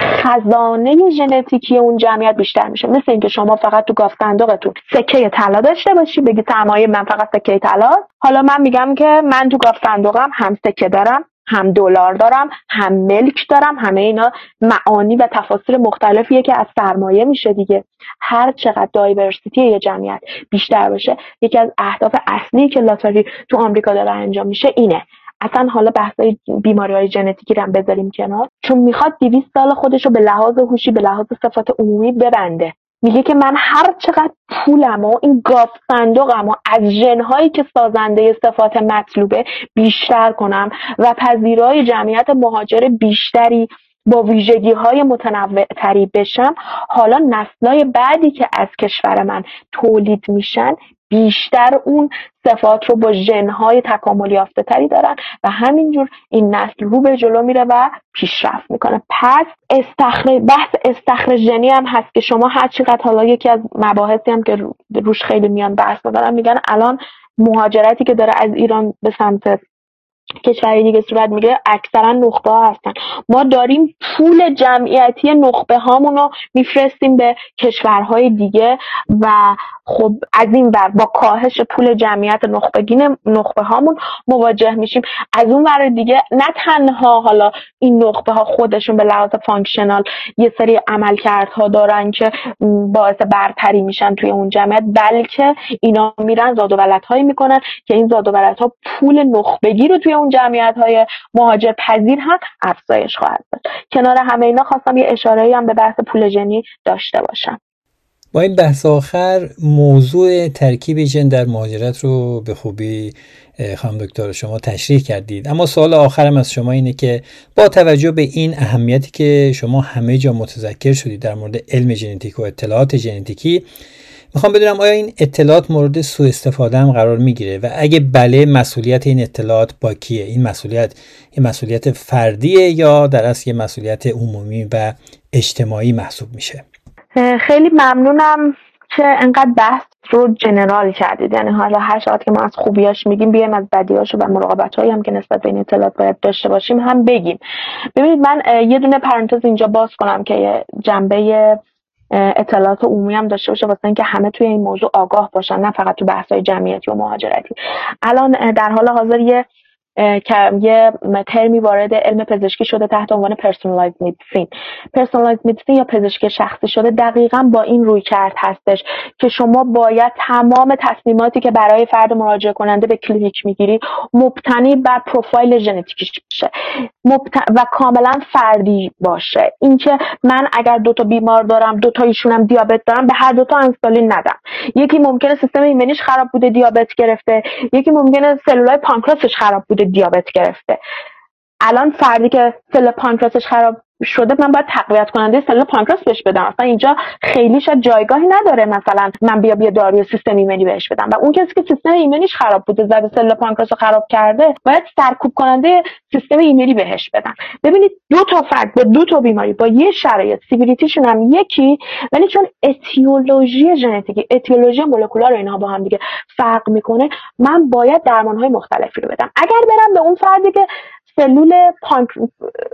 خزانه ژنتیکی اون جمعیت بیشتر میشه. مثل اینکه شما فقط تو گاف صندوقتون سکه طلا داشته باشی بگی تمایه من فقط سکه طلا. حالا من میگم که من تو گاف صندوقم هم سکه دارم هم دلار دارم هم ملک دارم. همه اینا معانی و تفاصیل مختلفیه که از سرمایه میشه دیگه. هر چقدر دایورسیتی یه جمعیت بیشتر بشه یکی از اهداف اصلی که لاتاری تو آمریکا داره انجام میشه اینه. اصلا حالا بحثای بیماری های ژنتیکی رو هم بذاریم کنار. چون می‌خواد 200 سال خودش رو به لحاظ هوشی به لحاظ صفات عمومی ببنده. میگه که من هر چقدر پولم و این گاف صندوقم و از ژنهایی که سازنده صفات مطلوبه بیشتر کنم و پذیرای جمعیت مهاجر بیشتری با ویژگی های متنوع تری بشم حالا نسلای بعدی که از کشور من تولید میشن بیشتر اون صفات رو با ژنهای تکامل یافته تری دارن و همینجور این نسل رو به جلو میره و پیشرفت می‌کنه. پس استخر... بحث استخر ژنی هم هست که شما هر چقدر حالا یکی از مباحثی هم که روش خیلی میان بحث می‌کنن میگن الان مهاجرتی که داره از ایران به سمت کشور دیگه صورت می‌گیره اکثرا نخبه ها هستن. ما داریم pool جمعیتی نخبه هامون رو میفرستیم به کشورهای دیگه و خب از این ور با کاهش pool جمعیت نخبگی نخبه هامون مواجه میشیم. از اون ور دیگه نه تنها حالا این نخبه ها خودشون به لحاظ functional یه سری عملکردها دارن که باعث برتری میشن توی اون جمعیت بلکه اینا میرن زاد و هایی می‌کنن که این زاد و ها پول نخبگی رو توی اون جمعیت های مهاجر پذیر هم افزایش خواهد داد کنار همه اینا خواستم یه اشاره هم به بحث پول جنی داشته باشم. با این بحث آخر موضوع ترکیب جن در مهاجرت رو به خوبی خانم دکتر شما تشریح کردید. اما سوال آخرم از شما اینه که با توجه به این اهمیتی که شما همه جا متذکر شدید در مورد علم ژنتیک و اطلاعات ژنتیکی می‌خوام بدونم آیا این اطلاعات مورد سوء استفاده هم قرار می‌گیره و اگه بله مسئولیت این اطلاعات با کیه؟ این مسئولیت یه مسئولیت فردیه یا در اصل یه مسئولیت عمومی و اجتماعی محسوب میشه؟ خیلی ممنونم که انقدر بحث رو جنرال کردید. یعنی حالا هر شاید که ما از خوبیاش میگیم بیایم از بدیاشو و مراقبت هم که نسبت به این اطلاعات باید داشته باشیم هم بگیم. ببینید من یه دونه پرانتز اینجا باز کنم که جنبه اطلاعات عمومی هم داشته باشه واسه اینکه همه توی این موضوع آگاه باشن نه فقط تو بحث های جمعیتی و مهاجرتی. الان در حال حاضر یه یه ترمی وارد علم پزشکی شده تحت عنوان personalized medicine personalized medicine یا پزشکی شخصی شده دقیقا با این رویکرد هستش که شما باید تمام تصمیماتی که برای فرد مراجعه کننده به کلینیک می‌گیری مبتنی بر پروفایل ژنتیکیش باشه و کاملا فردی باشه. اینکه من اگر دو تا بیمار دارم دو تا ایشونم دیابت دارم به هر دو تا انسولین ندم. یکی ممکنه سیستم ایمنیش خراب بوده دیابت گرفته. یکی ممکنه سلولای پانکراسش خراب بوده. دیابت گرفته. الان فردی که cell پانکراسش خراب شده من باید تقویت کننده cell پانکراس بهش بدم. اصلا اینجا خیلی شاید جایگاهی نداره مثلا من بیا بیا داروی سیستم ایمنی بهش بدم. و اون کسی که سیستم ایمنیش خراب بوده زده cell پانکراس رو خراب کرده باید سرکوب کننده سیستم ایمنی بهش بدم. ببینید دو تا فرد با دو تا بیماری با یه شرایط severity شون هم یکی ولی چون اتیولوژی ژنتیکی اتیولوژی molecular اینها با هم دیگه فرق می‌کنه من باید درمان های مختلفی رو بدم. اگر برم به اون فردی که سلول پانک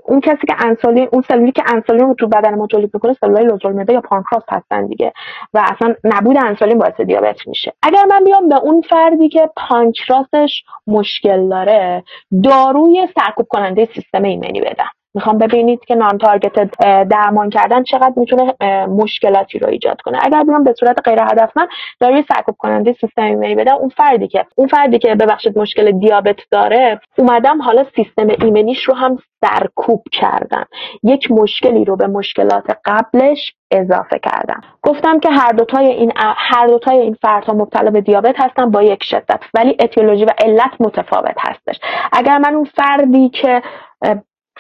اون کسی که انسولین اون سلولی که انسولین رو تو بدن ما تولید می‌کنه سلولای لوزالمعده یا پانکراس هستن دیگه و اصلا نبود انسولین باعث دیابت میشه. اگر من بیام به اون فردی که پانکراسش مشکل داره داروی سرکوب کننده سیستم ایمنی بدم. می‌خوام ببینید که نان تارگت درمان کردن چقدر می‌تونه مشکلاتی رو ایجاد کنه. اگر بیام به صورت غیر هدفمند داروی سرکوب کننده سیستم ایمنی بدم اون فردی که اون فردی که ببخشید مشکل دیابت داره اومدم حالا سیستم ایمنیش رو هم سرکوب کردم. یک مشکلی رو به مشکلات قبلش اضافه کردم. گفتم که هر دوتای این هر دوتای این فردها مبتلا به دیابت هستن با یک شدت ولی اتیولوژی و علت متفاوت هستش. اگر من اون فردی که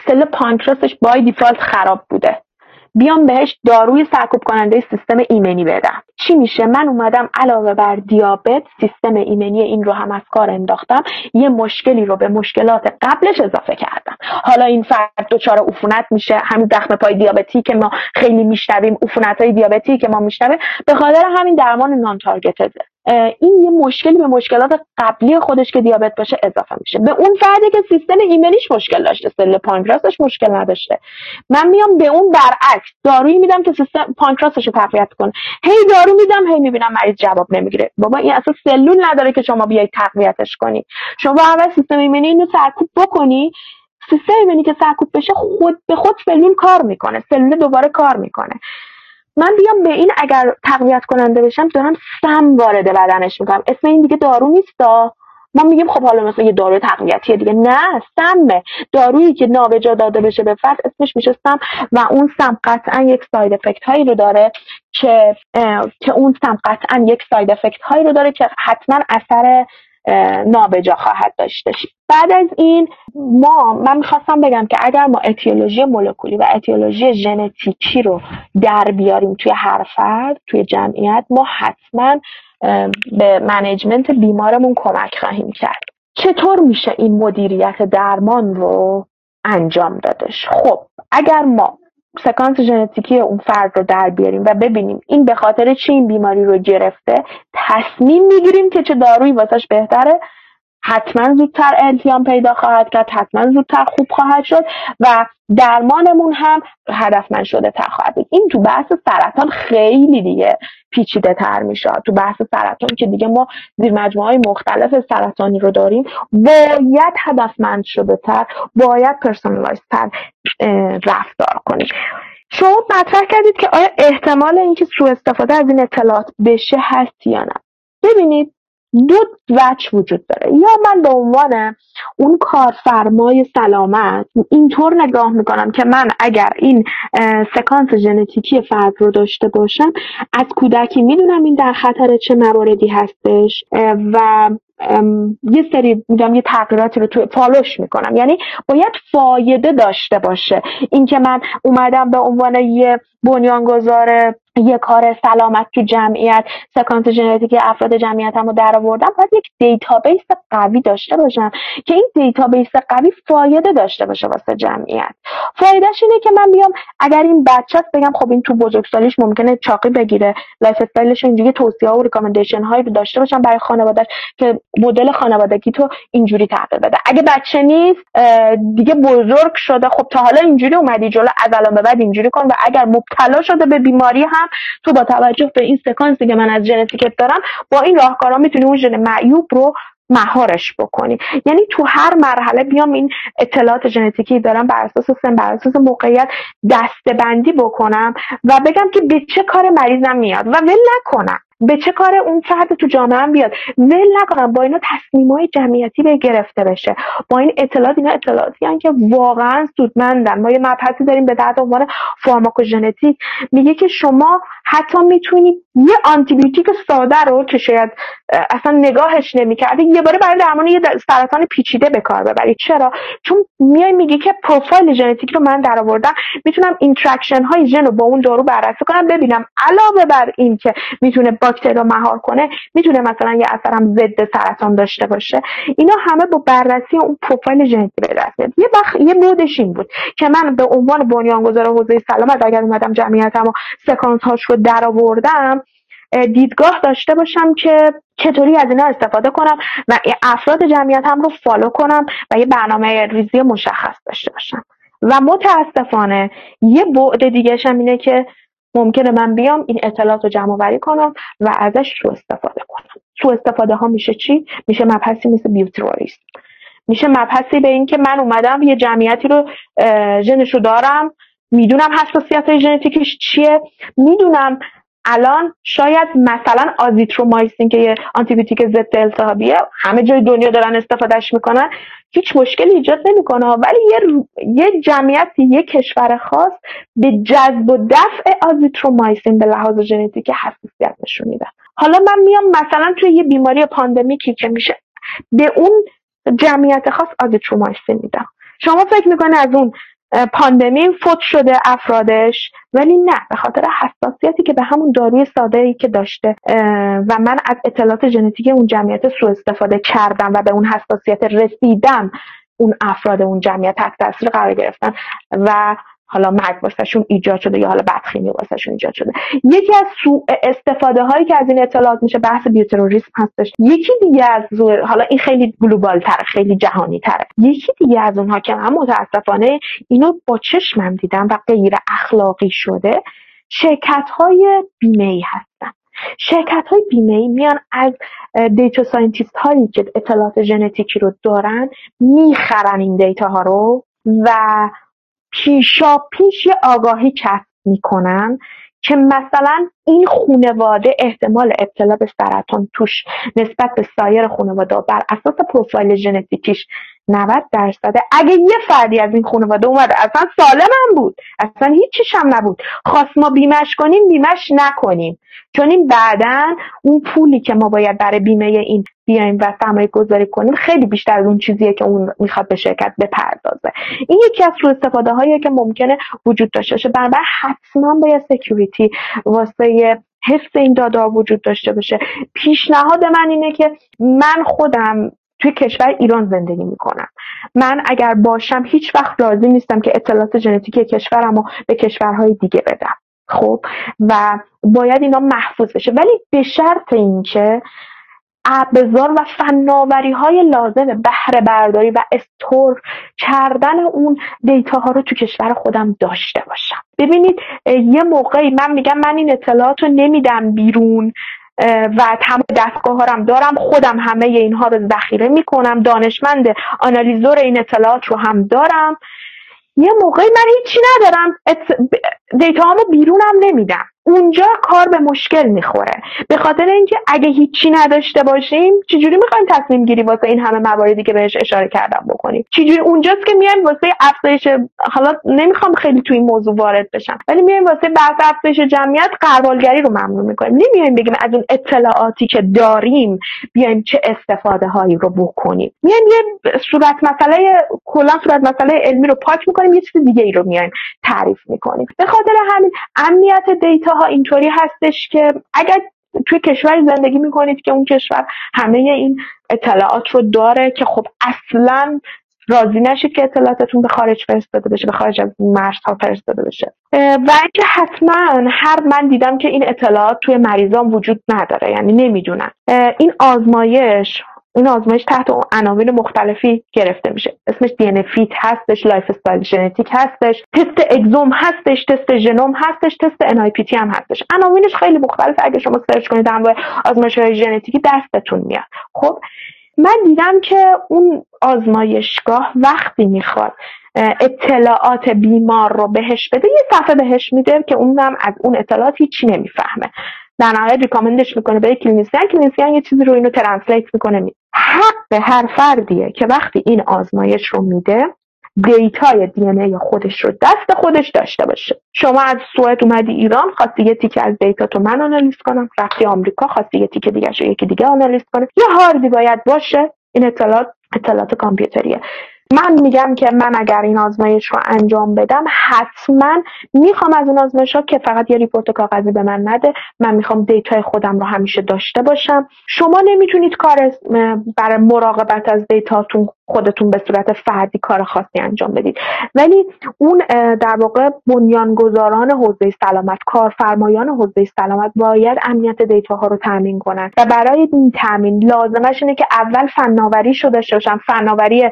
سل پانکراسش بای دیفالت خراب بوده. بیام بهش داروی سرکوب کننده سیستم ایمنی بدم. چی میشه؟ من اومدم علاوه بر دیابت سیستم ایمنی این رو هم از کار انداختم. یه مشکلی رو به مشکلات قبلش اضافه کردم. حالا این فرد دچار عفونت میشه. همین زخم پای دیابتی که ما خیلی میشنویم عفونت های دیابتی که ما میشنویم. به خاطر همین درمان نان تارگتده. این یه مشکلی به مشکلات قبلی خودش که دیابت باشه اضافه میشه. به اون فردی که سیستم ایمنیش مشکل داشته سل پانکراسش مشکل نداشته. من میام به اون برعکس دارویی میدم که سیستم پانکراسش رو تقویت کنه. هی دارو میدم هی می‌بینم مریض جواب نمی‌گیره. بابا این اصلا سلول نداره که شما بیای تقویتش کنی. شما اول سیستم ایمنی اینو سرکوب بکنی. سیستم ایمنی که سرکوب بشه خود به خود سلول کار می‌کنه. سلول دوباره کار می‌کنه. من بیام به این اگر تقویت کننده بشم دارم سم وارد بدنش می‌کنم. اسم این دیگه دارو نیستا ما میگیم خب حالا مثلا یه دارو تقویتیه دیگه. نه سمه. دارویی که نابجا داده بشه به فرد اسمش میشه سم و اون سم قطعا یک side effect هایی رو داره که که اون سم قطعا یک ساید افکت هایی رو داره که حتما اثر نابجا خواهد داشتش بعد از این ما من می‌خواستم بگم که اگر ما اتیولوژی مولکولی و اتیولوژی ژنتیکی رو در بیاریم توی هر فرد توی جمعیت ما حتما به منیجمنت بیمارمون کمک خواهیم کرد. چطور میشه این مدیریت درمان رو انجام دادش؟ خب اگر ما سکانس ژنتیکی اون فرد رو در بیاریم و ببینیم این به خاطر چی این بیماری رو گرفته. تصمیم می‌گیریم که چه دارویی واسش بهتره. حتما زودتر التیام پیدا خواهد کرد حتما زودتر خوب خواهد شد و درمانمون هم هدفمند شده تر خواهد این تو بحث سرطان خیلی دیگه. پیچیده تر میشه تو بحث سرطان که دیگه ما زیر مجموعه های مختلف سرطانی رو داریم باید هدفمند شده تر باید personalized تر رفتار کنیم. شما مطرح کردید که آیا احتمال اینکه سوء استفاده از این اطلاعات بشه هست یا نه؟ ببینید دو وجه وجود داره. یا من به عنوان اون کارفرمای سلامت اینطور نگاه می‌کنم که من اگر این sequence ژنتیکی فرد رو داشته باشم از کودکی می‌دونم این در خطر چه مواردی هستش و یه سری می‌دونم یه تغییراتی رو توی follow ش می‌کنم. یعنی باید فایده داشته باشه. اینکه من اومدم به عنوان یه بنیانگذار یه کار سلامت تو جمعیت sequence ژنتیکی افراد جمعیت رو در آوردم. باید یک database قوی داشته باشم که این database قوی فایده داشته باشه واسه جمعیت. فایده‌ش اینه که من بیام اگر این بچه بگم خب این تو بزرگسالیش ممکنه چاقی بگیره. lifestyle ش اینجوری توصیه ها و recommendation هایی داشته باشم برای خانواده‌ش که مدل خانوادگی تو اینجوری تغییر بده. اگه بچه نیست دیگه بزرگ شده خب تا حالا اینجوری اومدی جلو از الان به بعد اینجوری کن و اگر مبتلا شده به بیماری هم. تو با توجه به این sequence ی که من از ژنتیکت دارم با این راهکارا می‌تونی اون ژن معیوب رو مهارش بکنیم یعنی تو هر مرحله بیام این اطلاعات ژنتیکی دارم بر اساس سن بر اساس موقعیت دستبندی بکنم و بگم که به چه کار مریضم میاد و ول نکنم. به چه کار اون فرد تو جامعه هم بیاد؟ ول نکنم با اینا تصمیم های جمعیتی به گرفته بشه. با این اطلاعات اینا اطلاعاتی هن که واقعا سودمندن. ما یه مبحثی داریم به درد عنوان فارماکوژنتیک. میگه که شما حتی می‌تونید یه آنتی‌بیوتیک ساده رو که شاید اصلا نگاهش نمی‌کرده یه باره برای درمان یه سرطان پیچیده به کار ببرید چرا؟ چون میای میگی که پروفایل ژنتیک رو من درآوردم. می‌تونم interaction های ژن رو با اون دارو بررسی کنم ببینم علاوه بر این که می‌تونه باکتری رو مهار کنه می‌تونه مثلا یه اثرم ضد سرطان داشته باشه. اینا همه با بررسی اون پروفایل ژنتیک به دست یه بخ... یه بودش این بود که من به عنوان بنیانگذار حوزه سلامت اگر اومدم جمعیتم و سکانس هاش رو درآوردم دیدگاه داشته باشم که چطوری از اینا استفاده کنم و افراد جمعیت هم رو فالو کنم و یه برنامه ریزی مشخص داشته باشم. و متاسفانه یه بعد دیگه هم اینه که ممکنه من بیام این اطلاعات رو جمع وری کنم و ازش رو استفاده کنم. سو استفاده ها میشه چی؟ میشه مبحثی مثل بیوتروریسم. میشه مبحثی به این که من اومدم یه جمعیتی رو ژنش رو دارم می‌دونم حساسیت ژنتیکش چیه می‌دونم الان شاید مثلا آزیترومایسین که یه آنتیبیوتیک ضد التهابیه همه جای دنیا دارن استفادهش می‌کنن هیچ مشکلی ایجاد نمی‌کنه. ولی یه یه جمعیتی یه کشور خاص به جذب و دفع آزیترومایسین به لحاظ ژنتیک حساسیت نشون میدن حالا من میام مثلا توی یه بیماری پاندمیکی که میشه به اون جمعیت خاص آزیترومایسین میدم. شما فکر می‌کنه از اون پاندمی فوت شده افرادش ولی نه به خاطر حساسیتی که به همون داروی ساده ای که داشته. و من از اطلاعات ژنتیک اون جمعیت سوء استفاده کردم و به اون حساسیت رسیدم اون افراد اون جمعیت تحت تاثیر قرار گرفتن. و حالا مرگ واسهشون ایجاد شده یا حالا بدخیمی واسهشون ایجاد شده. یکی از سوء استفاده هایی که از این اطلاعات میشه بحث بیوتروریسم هستش. یکی دیگه از حالا این خیلی global تره خیلی جهانی تره یکی دیگه از اونها که من متاسفانه اینو با چشمم دیدم و غیر اخلاقی شده شرکت های بیمه ای هستن. شرکت های بیمه ای میان از data scientist هایی که اطلاعات ژنتیکی رو دارن می‌خرن این data ها رو و پیشا پیش یه آگاهی کسب می‌کنن که مثلا این خونواده احتمال ابتلا به سرطان توش نسبت به سایر خونواده بر اساس پروفایل ژنتیکیش 90 درصده. اگه یه فردی از این خانواده اومده اصلا سالم هم بود. اصلا هیچیش هم نبود. خواست ما بیمش کنیم بیمش نکنیم. چون این بعدا اون پولی که ما باید برای بیمه این بیایم و سرمایه گذاری کنیم خیلی بیشتر از اون چیزیه که اون می‌خواد به شرکت بپردازه. این یکی از سوء استفاده هایی که ممکنه وجود داشته باشه. بنابراین حتما باید security واسه حفظ این دادا وجود داشته باشه. پیشنهاد من اینه که من خودم توی کشور ایران زندگی می‌کنم. من اگر باشم هیچ وقت راضی نیستم که اطلاعات ژنتیکی کشورم رو به کشورهای دیگه بدم. خب؟ و باید اینا محفوظ بشه. ولی به شرط اینکه ابزار و فناوری های لازم بهره برداری و استور کردن اون دیتا ها رو تو کشور خودم داشته باشم. ببینید یه موقعی من میگم من این اطلاعات رو نمیدم بیرون. و تمام دستگاه هم دارم. خودم همه اینها رو ذخیره می‌کنم. دانشمند آنالیزور این اطلاعات رو هم دارم. یه موقعی من هیچی ندارم. دیتا بیرونم نمیدم. اونجا کار به مشکل می‌خوره. به خاطر اینکه اگه هیچی نداشته باشیم چجوری می‌خوایم تصمیم گیری واسه این همه مواردی که بهش اشاره کردم بکنیم؟ چجوری اونجاست که میایم واسه افزایش حالا نمی‌خوام خیلی توی این موضوع وارد بشم ولی میایم واسه بحث افزایش جمعیت قربالگری رو ممنوع می‌کنیم. نمیایم بگیم از اون اطلاعاتی که داریم بیایم چه استفاده هایی رو بکنیم. میایم یه صورت مسئله کلا صورت مسئله علمی رو پاک می‌کنیم یه چیز دیگه ای رو میایم تعریف می‌کنیم. به خاطر همین امنیت دیتا ها اینطوری هستش که اگر توی کشوری زندگی می‌کنید که اون کشور همه این اطلاعات رو داره که خب اصلا راضی نشید که اطلاعاتتون به خارج فرستاده بشه به خارج از مرزها فرستاده بشه. و اینکه حتما هر من دیدم که این اطلاعات توی مریضان وجود نداره یعنی نمی‌دونن. این آزمایش این آزمایش تحت عناوین مختلفی گرفته میشه. اسمش DNA fit هستش lifestyle genetic هستش. تست exome هستش تست ژنوم هستش تست ان هم هستش. عناوینش خیلی مختلفه. اگه شما search کنید در آزمایش های ژنتیکی دستتون میاد. خب من دیدم که اون آزمایشگاه وقتی می‌خواد اطلاعات بیمار رو بهش بده یه صفحه بهش میده که اونم از اون اطلاعات هیچی نمی‌فهمه. در نهایت recommend ش می‌کنه به clinician ، clinician یه چیزی رو اینو translate می‌کنه. می حق هر فردیه که وقتی این آزمایش رو میده data ی DNA خودش رو دست خودش داشته باشه. شما از سوئد اومدی ایران خواستی یه تیکه از data تو من آنالیز کنم. رفتی آمریکا خواستی یه تیکه دیگه شو یکی دیگه آنالیز کنه یه هاردی باید باشه. این اطلاعات اطلاعات کامپیوتریه. من میگم که من اگر این آزمایش رو انجام بدم حتما می‌خوام از اون آزمایش ها که فقط یه report کاغذی به من نده من می‌خوام data ی خودم رو همیشه داشته باشم. شما نمی‌تونید کار برای مراقبت از data تون خودتون به صورت فردی کار خاصی انجام بدید. ولی اون در واقع بنیانگذاران حوزه سلامت کارفرمایان حوزه سلامت باید امنیت data ها رو تامین کنند و برای این تامین لازمش اینه که اول فناوری شده داشته فناوری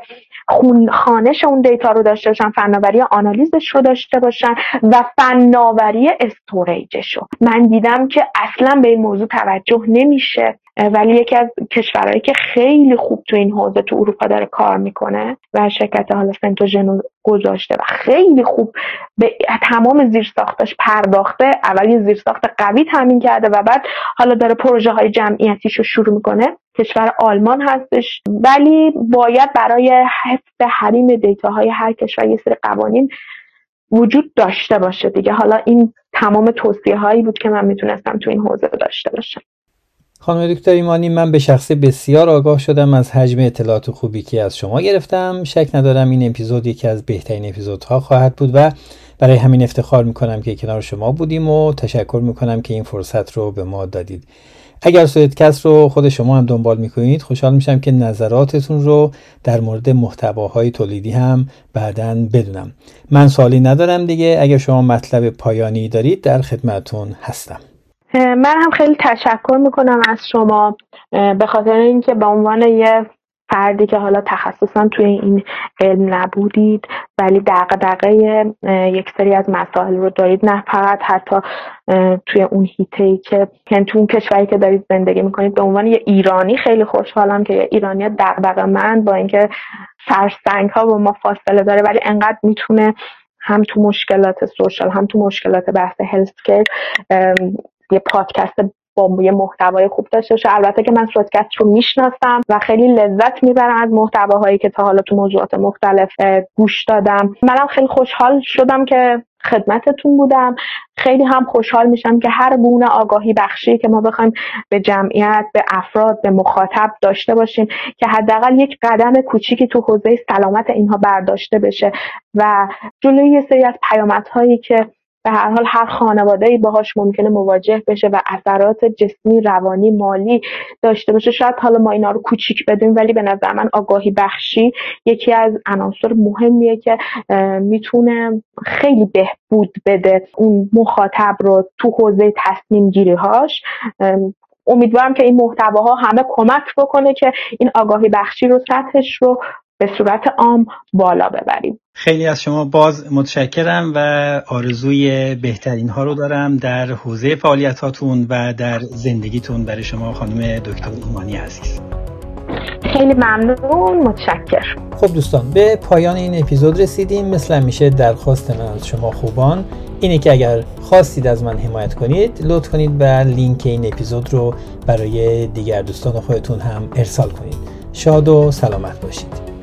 خون خوانش اون data رو داشته باشن فناوری آنالیزش رو داشته باشن و فناوری storage ش رو. من دیدم که اصلا به این موضوع توجه نمیشه. ولی یکی از کشورهایی که خیلی خوب تو این حوزه تو اروپا داره کار می‌کنه و شرکت حالا Centogene و گذاشته و خیلی خوب به تمام زیرساختش پرداخته اول یه زیرساخت قوی تامین کرده و بعد حالا داره پروژه های جمعیتیش رو شروع می‌کنه. کشور آلمان هستش. ولی باید برای حفظ حریم data های هر کشور یه سری قوانین وجود داشته باشه دیگه. حالا این تمام توصیه هایی بود که من می‌تونستم تو این حوزه داشته باشم. خانم دکتر ایمانی من به شخصه بسیار آگاه شدم از حجم اطلاعات خوبی که از شما گرفتم. شک ندارم این اپیزود یکی از بهترین اپیزودها خواهد بود و برای همین افتخار می‌کنم که کنار شما بودیم و تشکر می‌کنم که این فرصت رو به ما دادید. اگر سویدکست رو خود شما هم دنبال می‌کنید خوشحال میشم که نظراتتون رو در مورد محتواهای تولیدی هم بعدا بدونم. من سوالی ندارم دیگه. اگر شما مطلب پایانی دارید در خدمتون هستم. من هم خیلی تشکر می‌کنم از شما به خاطر اینکه به عنوان یه فردی که حالا تخصصا توی این علم نبودید ولی دقیقه یک سری از مسائل رو دارید نه فقط حتی توی اون هیته ای که یعنی تو اون کشوری که دارید زندگی می‌کنید به عنوان یه ایرانی خیلی خوشحالم که یه ایرانی دقدقه من با اینکه فرسنگ ها با ما فاصله داره ولی انقدر می‌تونه هم تو مشکلات سوشال هم تو مشکلات بحث هلت یه پادکست با یه محتوای خوب داشته باشه. البته که من پادکست رو می‌شناسم و خیلی لذت می‌برم از محتواهایی که تا حالا تو موضوعات مختلف گوش دادم. منم خیلی خوشحال شدم که خدمتتون بودم. خیلی هم خوشحال میشم که هر گونه آگاهی بخشی که ما بخوایم به جمعیت به افراد به مخاطب داشته باشیم که حداقل یک قدم کوچیکی تو حوزه سلامت اینها برداشته بشه و جلوی یه سری از پیامدهایی که به هر حال هر خانواده ای باهاش ممکنه مواجه بشه و اثرات جسمی روانی مالی داشته باشه. شاید حالا ما اینا رو کوچیک بدیم ولی به نظر من آگاهی بخشی یکی از عناصر مهمیه که می‌تونه خیلی بهبود بده اون مخاطب رو تو حوزه تصمیم گیری هاش امیدوارم که این محتواها همه کمک بکنه که این آگاهی بخشی رو سطحش رو به صورت عام بالا ببریم. خیلی از شما باز متشکرم و آرزوی بهترین ها رو دارم در حوزه فعالیتاتون و در زندگیتون برای شما خانم دکتر ایمانی عزیز. خیلی ممنون متشکر خب دوستان به پایان این اپیزود رسیدیم. مثل میشه درخواست من از شما خوبان اینه که اگر خواستید از من حمایت کنید لطف کنید و لینک این اپیزود رو برای دیگر دوستان خودتون هم ارسال کنید. شاد و سلامت باشید.